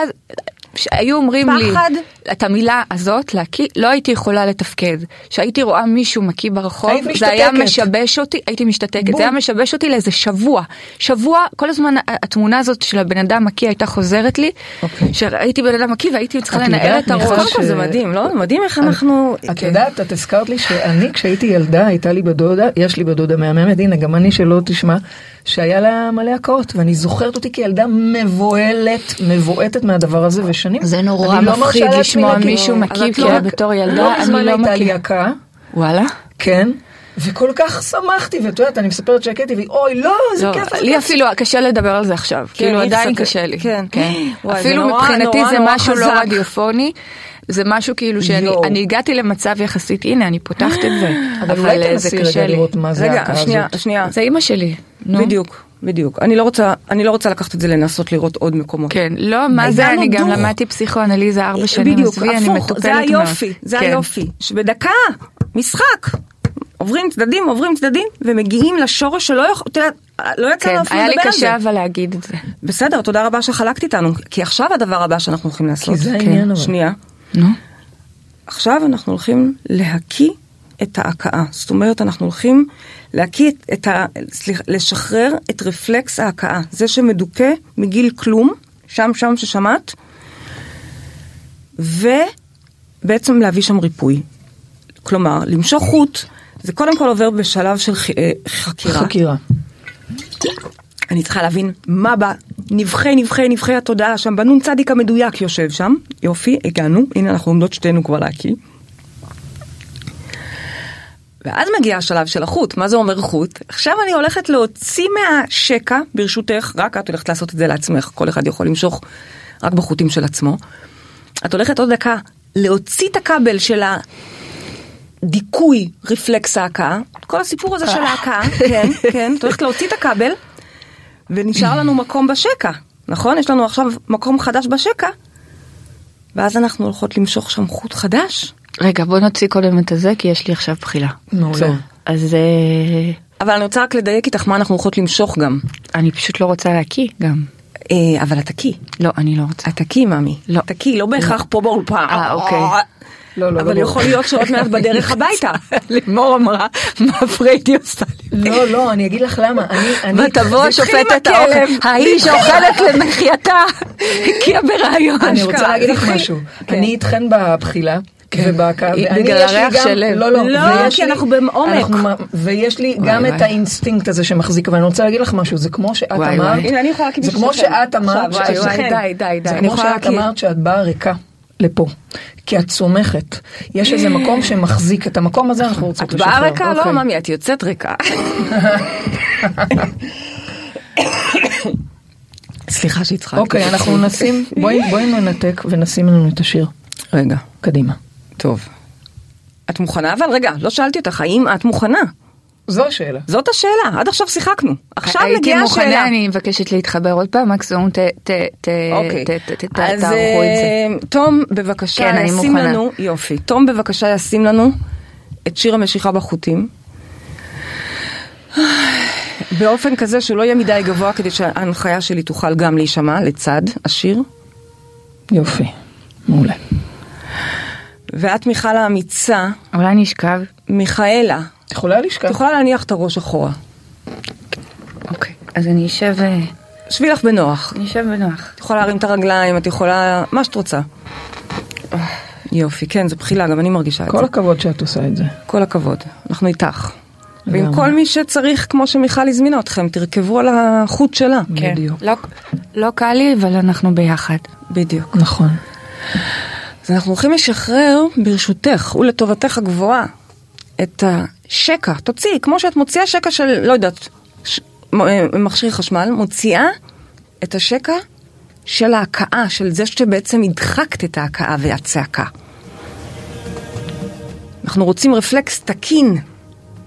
שהיו אומרים לי פחד. את המילה הזאת להקיא, לא הייתי יכולה לתפקד. כשהייתי רואה מישהו מקיא ברחוב, זה היה. משבש אותי, הייתי משתתקת, בום. זה היה משבש אותי לאיזה שבוע. שבוע, כל הזמן התמונה הזאת של הבן אדם מקיא הייתה חוזרת לי, אוקיי. שראיתי בן אדם מקיא והייתי צריכה יודעת, את הראש. קודם כל זה ש- מדהים, לא? מדהים איך אנחנו... את כן. יודעת, את הזכרת לי שאני כשהייתי ילדה, הייתה לי בדודה, יש לי בדודה מהממת, הנה גם אני שלא תשמע, שהיה לה מלא הקאות, ואני זוכרת אותי כילדה מבוהלת, מבועטת מהדבר הזה, ושנים. זה נורא לא מפחיד לעצמי לשמוע. מישהו את כי לא- בתור ילדה לא אני מזמן לא הייתה לי. הקאה, וואלה? כן, וכל כך שמחתי, ואת יודעת, אני מספרת שהקאתי, והיא, אוי, לא, זה לא, כיף, זה לי כיף." אפילו קשה לדבר על זה עכשיו, כאילו אי עדיין אפשר- קשה לי. כן. וואי, זה אפילו נורא, מבחינתי נורא, זה נורא משהו לא חזק. רדיופוני, זה משהו כאילו שאני. אני הגעתי למצב יחסית, הנה אני פותחת את זה, אבל אולי אה, זה תנסי קשה רגע לי. לראות מה זה רגע, שנייה, הזאת. שנייה. זה אימא שלי. בדיוק, בדיוק. אני לא רוצה, אני לא רוצה לקחת את זה לנסות לראות עוד מקומות. כן, לא, מה זה, אני גם. למדתי פסיכואנליזה ארבע שנים, בדיוק, עזבי, אני הפוך, מטופלת זה. היופי, זה כן. היופי. שבדקה, משחק, עוברים צדדים, עוברים צדדים, ומגיעים לשורש שלא יכול, אתה יודע, לא יצא כן, לנו אפילו היה לי לדבר על זה. קשה אבל להגיד את זה. בסדר, תודה רבה שחלקת איתנו, כי עכשיו הדבר הבא שאנחנו הולכים לעשות. כי זה כן. העניין אבל. שנייה. נו, עכשיו אנחנו הולכים להקיא את ההכאה. זאת אומרת, אנחנו הולכים להקיא את, את ה... סליחה, לשחרר את רפלקס ההכאה. זה שמדוכא מגיל כלום, שם שם ששמעת, ובעצם להביא שם ריפוי. כלומר, למשוך חוט, זה קודם כל עובר בשלב של ח... אה, חקירה. חקירה. אני צריכה להבין מה בנבחי נבחי נבחי התודעה שם, בנון צדיק המדויק יושב שם, יופי, הגענו, הנה אנחנו עומדות שתינו כבר להקיא. ואז מגיע השלב של החוט, מה זה אומר חוט? עכשיו אני הולכת להוציא מהשקע, ברשותך, רק את הולכת לעשות את זה לעצמך, כל אחד יכול למשוך רק בחוטים של עצמו. את הולכת עוד דקה להוציא את הכבל של הדיכוי רפלקס ההכאה, כל הסיפור הזה של ההכאה, כן, כן, את הולכת להוציא את הכבל, ונשאר לנו מקום בשקע, נכון? יש לנו עכשיו מקום חדש בשקע, ואז אנחנו הולכות למשוך שם חוט חדש. רגע בוא נוציא קודם את הזה כי יש לי עכשיו בחילה. מעולה. אז אה, אבל אני רוצה רק לדייק איתך מה אנחנו הולכות למשוך גם. אני פשוט לא רוצה להקיא גם. אה, אבל את תקי. לא, אני לא רוצה. את תקי, ממי. לא. תקי, לא בהכרח פה באולפן. אה, אוקיי. לא, לא, אבל לא. יכול להיות שעוד מעט בדרך הביתה. לימור אמרה, מה פריידי עושה לי? לא, לא, אני אגיד לך למה. אני, אני... ותבוא השופטת האוכל. האיש שאוכלת למחייתה, הגיעה ברעיון. אני רוצה להגיד לך משהו. כן. אני איתכן בבחילה. ואני בגלל יש לי הריח גם, של לב. לא לא, לא, כי לי- אנחנו בעומק. ויש לי גם וואי. את האינסטינקט הזה שמחזיק, ואני רוצה להגיד לך משהו, זה כמו שאת אמרת, אני זה כמו. שאת אמרת, די, די, די. זה אני כמו שאת. אמרת שאת באה ריקה לפה, כי את צומחת, יש איזה מקום שמחזיק את המקום הזה, אנחנו רוצות את לשחרר. באה ריקה? אוקיי. לא, ממי, את יוצאת ריקה. סליחה שהצחקתי. אוקיי, אנחנו נשים, בואי ננתק ונשים לנו את השיר. רגע, קדימה. טוב. את מוכנה? אבל רגע, לא שאלתי אותך, האם את מוכנה? זו השאלה. זאת השאלה, עד עכשיו שיחקנו. עכשיו הייתי מגיעה השאלה. מוכנה, אני מבקשת להתחבר עוד פעם, מקסימום ת- ת- ת- אוקיי. ת- ת- ת- אז תערכו את זה. אה, תום בבקשה כן, אני ישים. לנו, יופי, תום בבקשה ישים לנו את שיר המשיכה בחוטים. באופן כזה שהוא לא יהיה מדי גבוה כדי שההנחיה שלי תוכל גם להישמע לצד השיר. יופי, מעולה. ואת מיכל האמיצה, אולי נשכב? מיכאלה, את יכולה לשכב? את יכולה להניח את הראש אחורה. אוקיי. אז אני אשב, אה, שבי לך בנוח. אני אשב בנוח. את יכולה להרים את הרגליים, את יכולה... מה שאת רוצה. יופי, כן, זו בחילה, גם אני מרגישה את זה. כל הכבוד שאת עושה את זה. כל הכבוד, אנחנו איתך. ועם. כל מי שצריך, כמו שמיכל הזמינה אתכם, תרכבו על החוט שלה. כן. בדיוק. לא- לא קל לי, אבל אנחנו ביחד. בדיוק. נכון. אז אנחנו הולכים לשחרר, ברשותך ולטובתך הגבוהה, את השקע. תוציאי, כמו שאת מוציאה שקע של, לא יודעת, ש... אה, מכשיר חשמל, מוציאה את השקע של ההכאה, של זה שבעצם הדחקת את ההכאה והצעקה. אנחנו רוצים רפלקס תקין,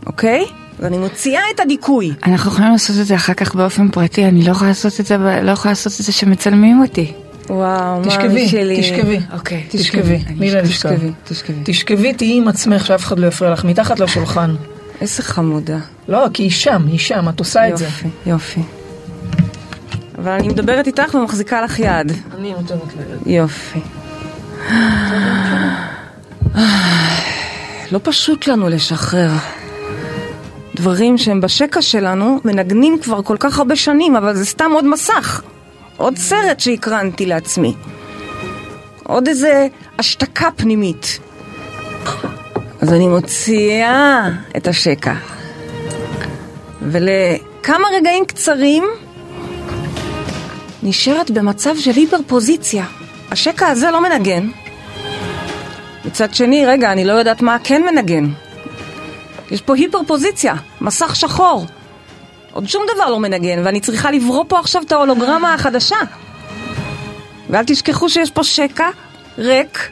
אוקיי? ואני מוציאה את הדיכוי. אנחנו יכולים לעשות את זה אחר כך באופן פרטי, אני לא יכולה לעשות את זה, לא יכולה לעשות את זה שמצלמים אותי. וואו, תשכבי, שלי. תשכבי. אוקיי. תשכבי, תני לה לשכב. תשכבי, תשכבי. תשכבי, תהיי עם עצמך, שאף אחד לא יפריע לך, מתחת לשולחן. איזה חמודה. לא, כי היא שם, היא שם, את עושה את זה. יופי, יופי. אבל אני מדברת איתך ומחזיקה לך יד. אני נותנת ליד. יופי. לא פשוט לנו לשחרר. דברים שהם בשקע שלנו מנגנים כבר כל כך הרבה שנים, אבל זה סתם עוד מסך. עוד סרט שהקרנתי לעצמי. עוד איזה השתקה פנימית. אז אני מוציאה את השקע. ולכמה רגעים קצרים נשארת במצב של היפרפוזיציה. השקע הזה לא מנגן. מצד שני, רגע, אני לא יודעת מה כן מנגן. יש פה היפרפוזיציה, מסך שחור. עוד שום דבר לא מנגן, ואני צריכה לברוא פה עכשיו את ההולוגרמה החדשה. ואל תשכחו שיש פה שקע ריק,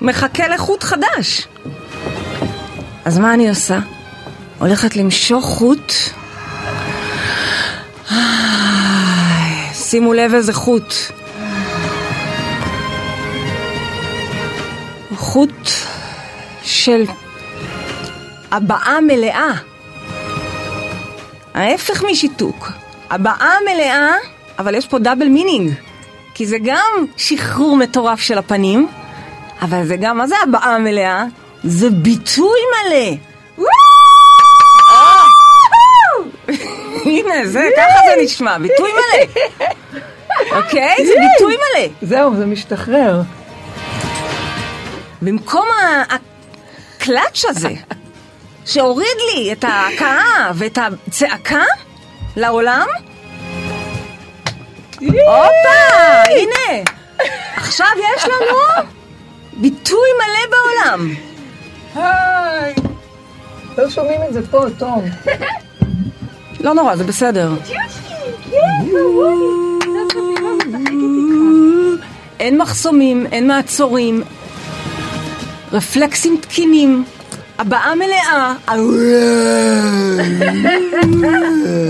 מחכה לחוט חדש. אז מה אני עושה? הולכת למשוך חוט. שימו לב איזה חוט. חוט של הבעה מלאה. ההפך משיתוק. הבעה מלאה, אבל יש פה double meaning. כי זה גם שחרור מטורף של הפנים, אבל זה גם, מה זה הבעה מלאה? זה ביטוי מלא. הנה, זה, ככה זה נשמע, ביטוי מלא. אוקיי? זה ביטוי מלא. זהו, זה משתחרר. במקום הקלאץ' הזה, שהוריד לי את ההכאה ואת הצעקה לעולם, הופה, הנה, עכשיו יש לנו ביטוי מלא בעולם. היי! לא שומעים את זה פה, תום. לא נורא, זה בסדר. אין מחסומים, אין מעצורים, רפלקסים תקינים, הבעה מלאה.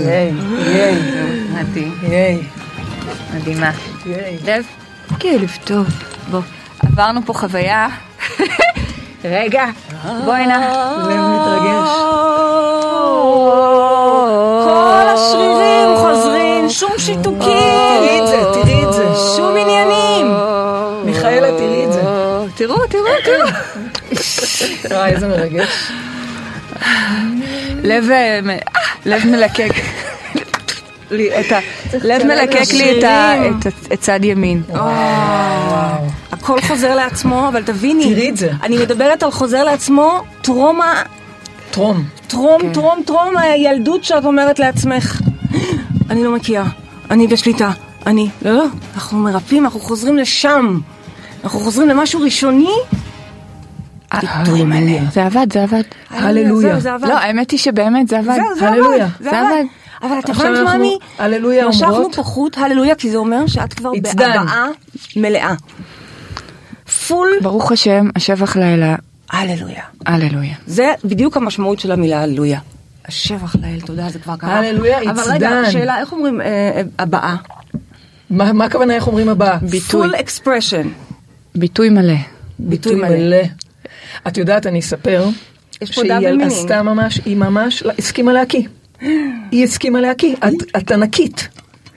ייי, ייי, מדהים, ייי, מדהימה. ייי. לב, טוב, בוא. עברנו פה חוויה. רגע, בואי נא. לב מתרגש. כל השרירים חוזרים, שום שיתוקים. תראי את זה, תראי את זה. שום עניינים. מיכאלה, תראי את זה. תראו, תראו, תראו. וואי, איזה מרגש. לב, אה, מ- אה, לב מלקק. לי את ה- לב מלקק לי את ה- את ה- את צד ימין. הכל חוזר לעצמו, אבל תביני, תראי את זה. אני מדברת על חוזר לעצמו, טרומה, טרום. טרום, כן. טרום, טרום הילדות שאת אומרת לעצמך, אני לא מכירה, אני בשליטה, אני, לא, לא, אנחנו מרפאים, אנחנו חוזרים לשם, אנחנו חוזרים למשהו ראשוני, הללויה. זה עבד, זה עבד. הללויה. לא, האמת היא שבאמת זה עבד. זהו, זה. עבד, זה עבד. אבל את הבנת, מאמי? הללויה משכנו אומרות. פה חוט, הללויה, כי זה אומר שאת כבר. בהבעה מלאה. פול ברוך השם, השבח לאלה, הללויה. הללויה. זה בדיוק המשמעות של המילה הללויה. השבח לאל, תודה, זה כבר קרה. הללויה, אבל it's רגע, done. שאלה, איך אומרים אה, אה, הבאה? מה הכוונה, איך אומרים הבא? ביטוי. full expression. ביטוי מלא. ביטוי מלא. את יודעת, אני אספר, שהיא. עשתה ממש, היא ממש לא, הסכימה להקיא. היא הסכימה להקיא, את- ענקית.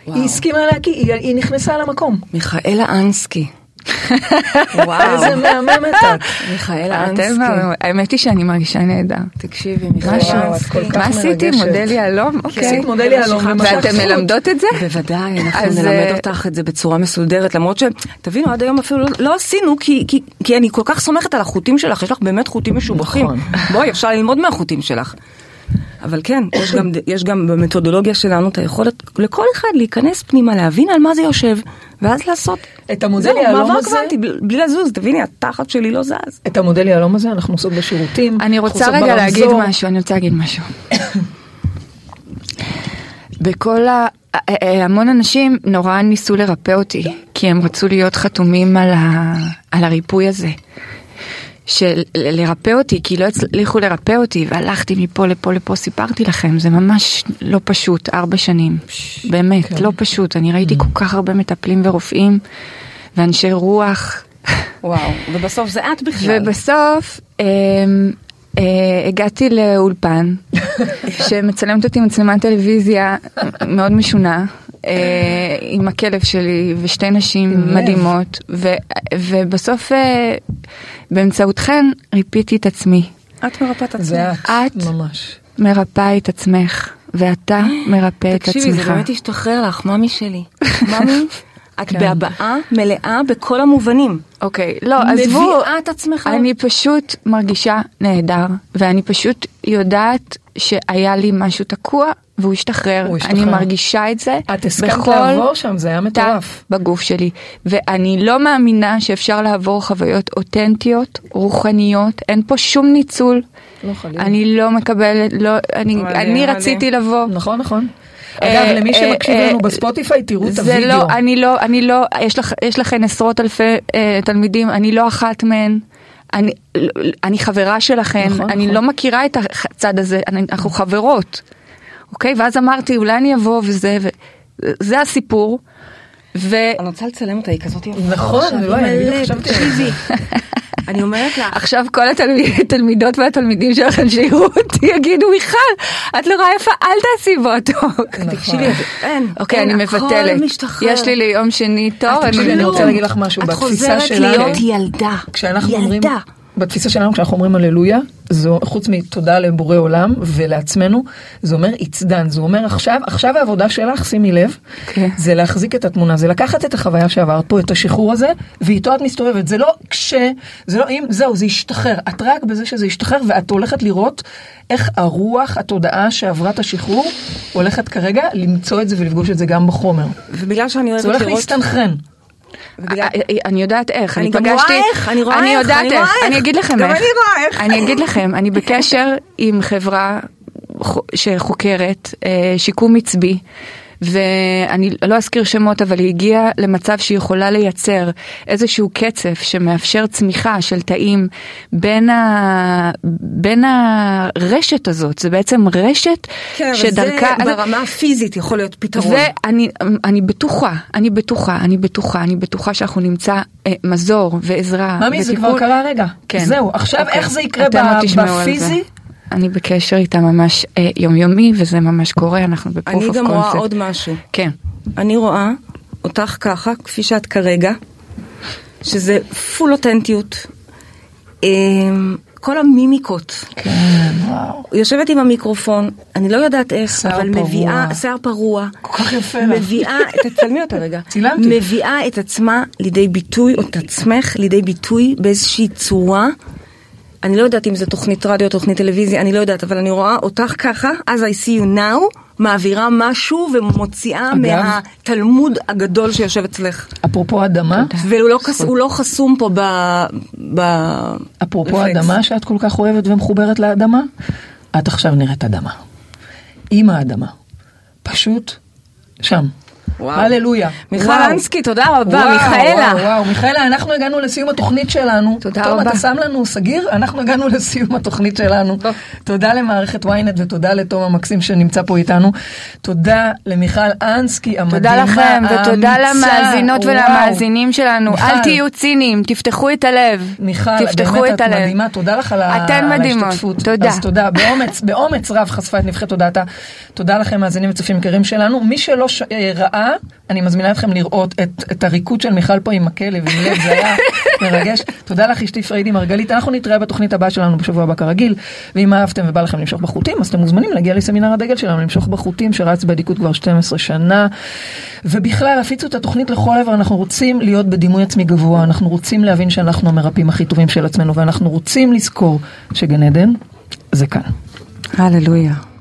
היא הסכימה להקיא, היא נכנסה למקום. מיכאלה אנסקי. איזה מהממת את. מיכאלה אתם, אנסקי. האמת היא שאני מרגישה נהדר. תקשיבי. מיכאלה את אנסקי. כל כך מה עשיתי? מודל יהלום? אוקיי. עשית מודל יהלום ואתם חוט. מלמדות את זה? בוודאי, אנחנו נלמד אה, אותך את זה בצורה מסודרת, למרות ש... תבינו, עד היום אפילו לא- לא עשינו, כי- כי- כי אני כל כך סומכת על החוטים שלך, יש לך באמת חוטים משובחים. נכון. בואי, אפשר ללמוד מהחוטים שלך. אבל כן, יש גם, יש גם במתודולוגיה שלנו את היכולת לכל אחד להיכנס פנימה, להבין על מה זה יושב, ואז לעשות... את המודל זהו, יהלום מעבר הזה- קוונטי, בלי- בלי לזוז, תביני, התחת שלי לא זז. את המודל יהלום הזה אנחנו עושות בשירותים. אני רוצה רגע להגיד ברמזור. משהו, אני רוצה להגיד משהו. בכל ה... ה- ה- המון אנשים נורא ניסו לרפא אותי, כי הם רצו להיות חתומים על, ה... על הריפוי הזה. של לרפא אותי, כי לא הצליחו לרפא אותי, והלכתי מפה לפה לפה, סיפרתי לכם, זה ממש לא פשוט, ארבע שנים. באמת, כן. לא פשוט. אני ראיתי כל כך הרבה מטפלים ורופאים, ואנשי רוח. וואו, ובסוף זה את בכלל. ובסוף אה, אה, הגעתי לאולפן שמצלמת אותי מצלמת טלוויזיה מאוד משונה. אה, עם הכלב שלי ושתי נשים. מדהימות ו, ובסוף אה, באמצעותכן ריפיתי את עצמי. את מרפאת עצמך. זה את. את? ממש. מרפאה את עצמך ואתה מרפא את תקשיבי, זה עצמך. באמת השתחרר לך, ממי שלי. ממי, את כן. בהבעה מלאה בכל המובנים. אוקיי, לא, עזבו, מביאה את עצמך. אני פשוט מרגישה נהדר, ואני פשוט יודעת שהיה לי משהו תקוע, והוא השתחרר. הוא אני השתחרר. מרגישה את זה את הסכמת לעבור שם, זה היה תא מטורף. בגוף שלי. ואני לא מאמינה שאפשר לעבור חוויות אותנטיות, רוחניות, אין פה שום ניצול. לא חלילה. אני לא מקבלת, לא, אני, אני מדהים. רציתי לבוא. נכון, נכון. אה, אגב, למי אה, שמקשיב אה, לנו בספוטיפיי, תראו את זה הוידאו. לא, אני לא, אני לא, יש, יש לכם עשרות אלפי אה, תלמידים, אני לא אחת מהן. אני, אני חברה שלכם, נכון, אני נכון. לא מכירה את הצד הזה, אני, אנחנו חברות. אוקיי? ואז אמרתי, אולי אני אבוא וזה, וזה הסיפור. ו... אני רוצה לצלם אותה, היא כזאת יפה. נכון, וואי, היא אני חשבתי. אני אומרת לך, עכשיו כל התלמידות והתלמידים שלכם שיראו אותי יגידו מיכל את לא רואה יפה אל תעשי בו טוב. תקשיבי, אין. אוקיי אני מבטלת. יש לי ליום שני תור. אני רוצה להגיד לך משהו, את בתפיסה חוזרת שלנו, להיות ילדה. כשאנחנו אומרים, ילדה. בתפיסה שלנו כשאנחנו אומרים הללויה, זו חוץ מתודה לבורא עולם ולעצמנו, זה אומר it's done, זה אומר עכשיו, עכשיו העבודה שלך, שימי לב, כן. זה להחזיק את התמונה, זה לקחת את החוויה שעברת פה, את השחרור הזה, ואיתו את מסתובבת, זה לא כש, זה לא אם, זהו, זה ישתחרר, את רק בזה שזה ישתחרר, ואת הולכת לראות איך הרוח, התודעה שעברה את השחרור, הולכת כרגע למצוא את זה ולפגוש את זה גם בחומר. ובגלל שאני זה אוהבת הולך לראות... להסתנכרן. ובגלל- אה, אה, אני יודעת איך, אני אני גם פגשתי, רואה איך, אני רואה אני איך, יודעת אני איך, איך. אני אגיד לכם גם איך, אני רואה איך. אני אגיד לכם, אני בקשר עם חברה חו- שחוקרת אה, שיקום עצבי. ואני לא אזכיר שמות אבל היא הגיעה למצב שהיא יכולה לייצר איזשהו קצף שמאפשר צמיחה של תאים בין, ה... בין הרשת הזאת זה בעצם רשת כן, שדרכה אבל זה ברמה הפיזית יכול להיות פתרון. ואני אני בטוחה, אני בטוחה, אני בטוחה, אני בטוחה שאנחנו נמצא אה, מזור ועזרה. ממי, זה. כבר קרה רגע. כן. זהו, עכשיו אוקיי. איך זה יקרה עוד ב-. בפיזי? אני בקשר איתה ממש אה, יומיומי וזה ממש קורה, אנחנו ב proof אני of גם רואה קונספט. עוד משהו. כן. אני רואה אותך ככה, כפי שאת כרגע, שזה full אותנטיות. אמ, כל המימיקות. כן, וואו. יושבת עם המיקרופון, אני לא יודעת איך, שיער אבל פרוע. מביאה, שיער פרוע. כל כך יפה לך. מביאה, תצלמי אותה רגע. צילמתי. מביאה את עצמה לידי ביטוי, או את עצמך לידי ביטוי באיזושהי צורה. אני לא יודעת אם זה תוכנית רדיו או תוכנית טלוויזיה, אני לא יודעת, אבל אני רואה אותך ככה, as I see you now, מעבירה משהו ומוציאה אגב- מהתלמוד הגדול שיושב אצלך. אפרופו אדמה, והוא לא, חס- לא חסום פה ב... ב... אפרופו רפלקס. אדמה שאת כל כך אוהבת ומחוברת לאדמה, את עכשיו נראית אדמה. עם האדמה. פשוט שם. הללויה. מיכל. אנסקי, תודה רבה, וואו, מיכאלה. וואו, וואו, מיכאלה, אנחנו הגענו לסיום התוכנית שלנו. תודה טוב, רבה. אתה שם לנו סגיר? אנחנו הגענו לסיום התוכנית שלנו. טוב. תודה למערכת ynet ותודה לתום המקסים שנמצא פה איתנו. תודה למיכל אנסקי המדהימה, תודה לכם, ותודה האמיצה. למאזינות וואו. ולמאזינים שלנו. מיכל. אל תהיו ציניים, תפתחו את הלב. מיכל, תפתחו באמת את את הלב. מדהימה, תודה לך על, על ההשתתפות. תודה. אז תודה, באומץ, באומץ רב חשפה את נבחרת תודעתה. תודה לכם מאזינים וצופים יקרים שלנו. מי שלא ש... אה, אני מזמינה אתכם לראות את, את הריקוד של מיכל פה עם הכלב, עם לב, זה היה מרגש. תודה לך אשתי פריידי מרגלית, אנחנו נתראה בתוכנית הבאה שלנו בשבוע הבא כרגיל. ואם אהבתם ובא לכם למשוך בחוטים, אז אתם מוזמנים להגיע לסמינר הדגל שלנו, למשוך בחוטים, שרץ באדיקות כבר 12 שנה. ובכלל, הפיצו את התוכנית לכל עבר, אנחנו רוצים להיות בדימוי עצמי גבוה, אנחנו רוצים להבין שאנחנו המרפאים הכי טובים של עצמנו, ואנחנו רוצים לזכור שגן עדן זה כאן. הללויה.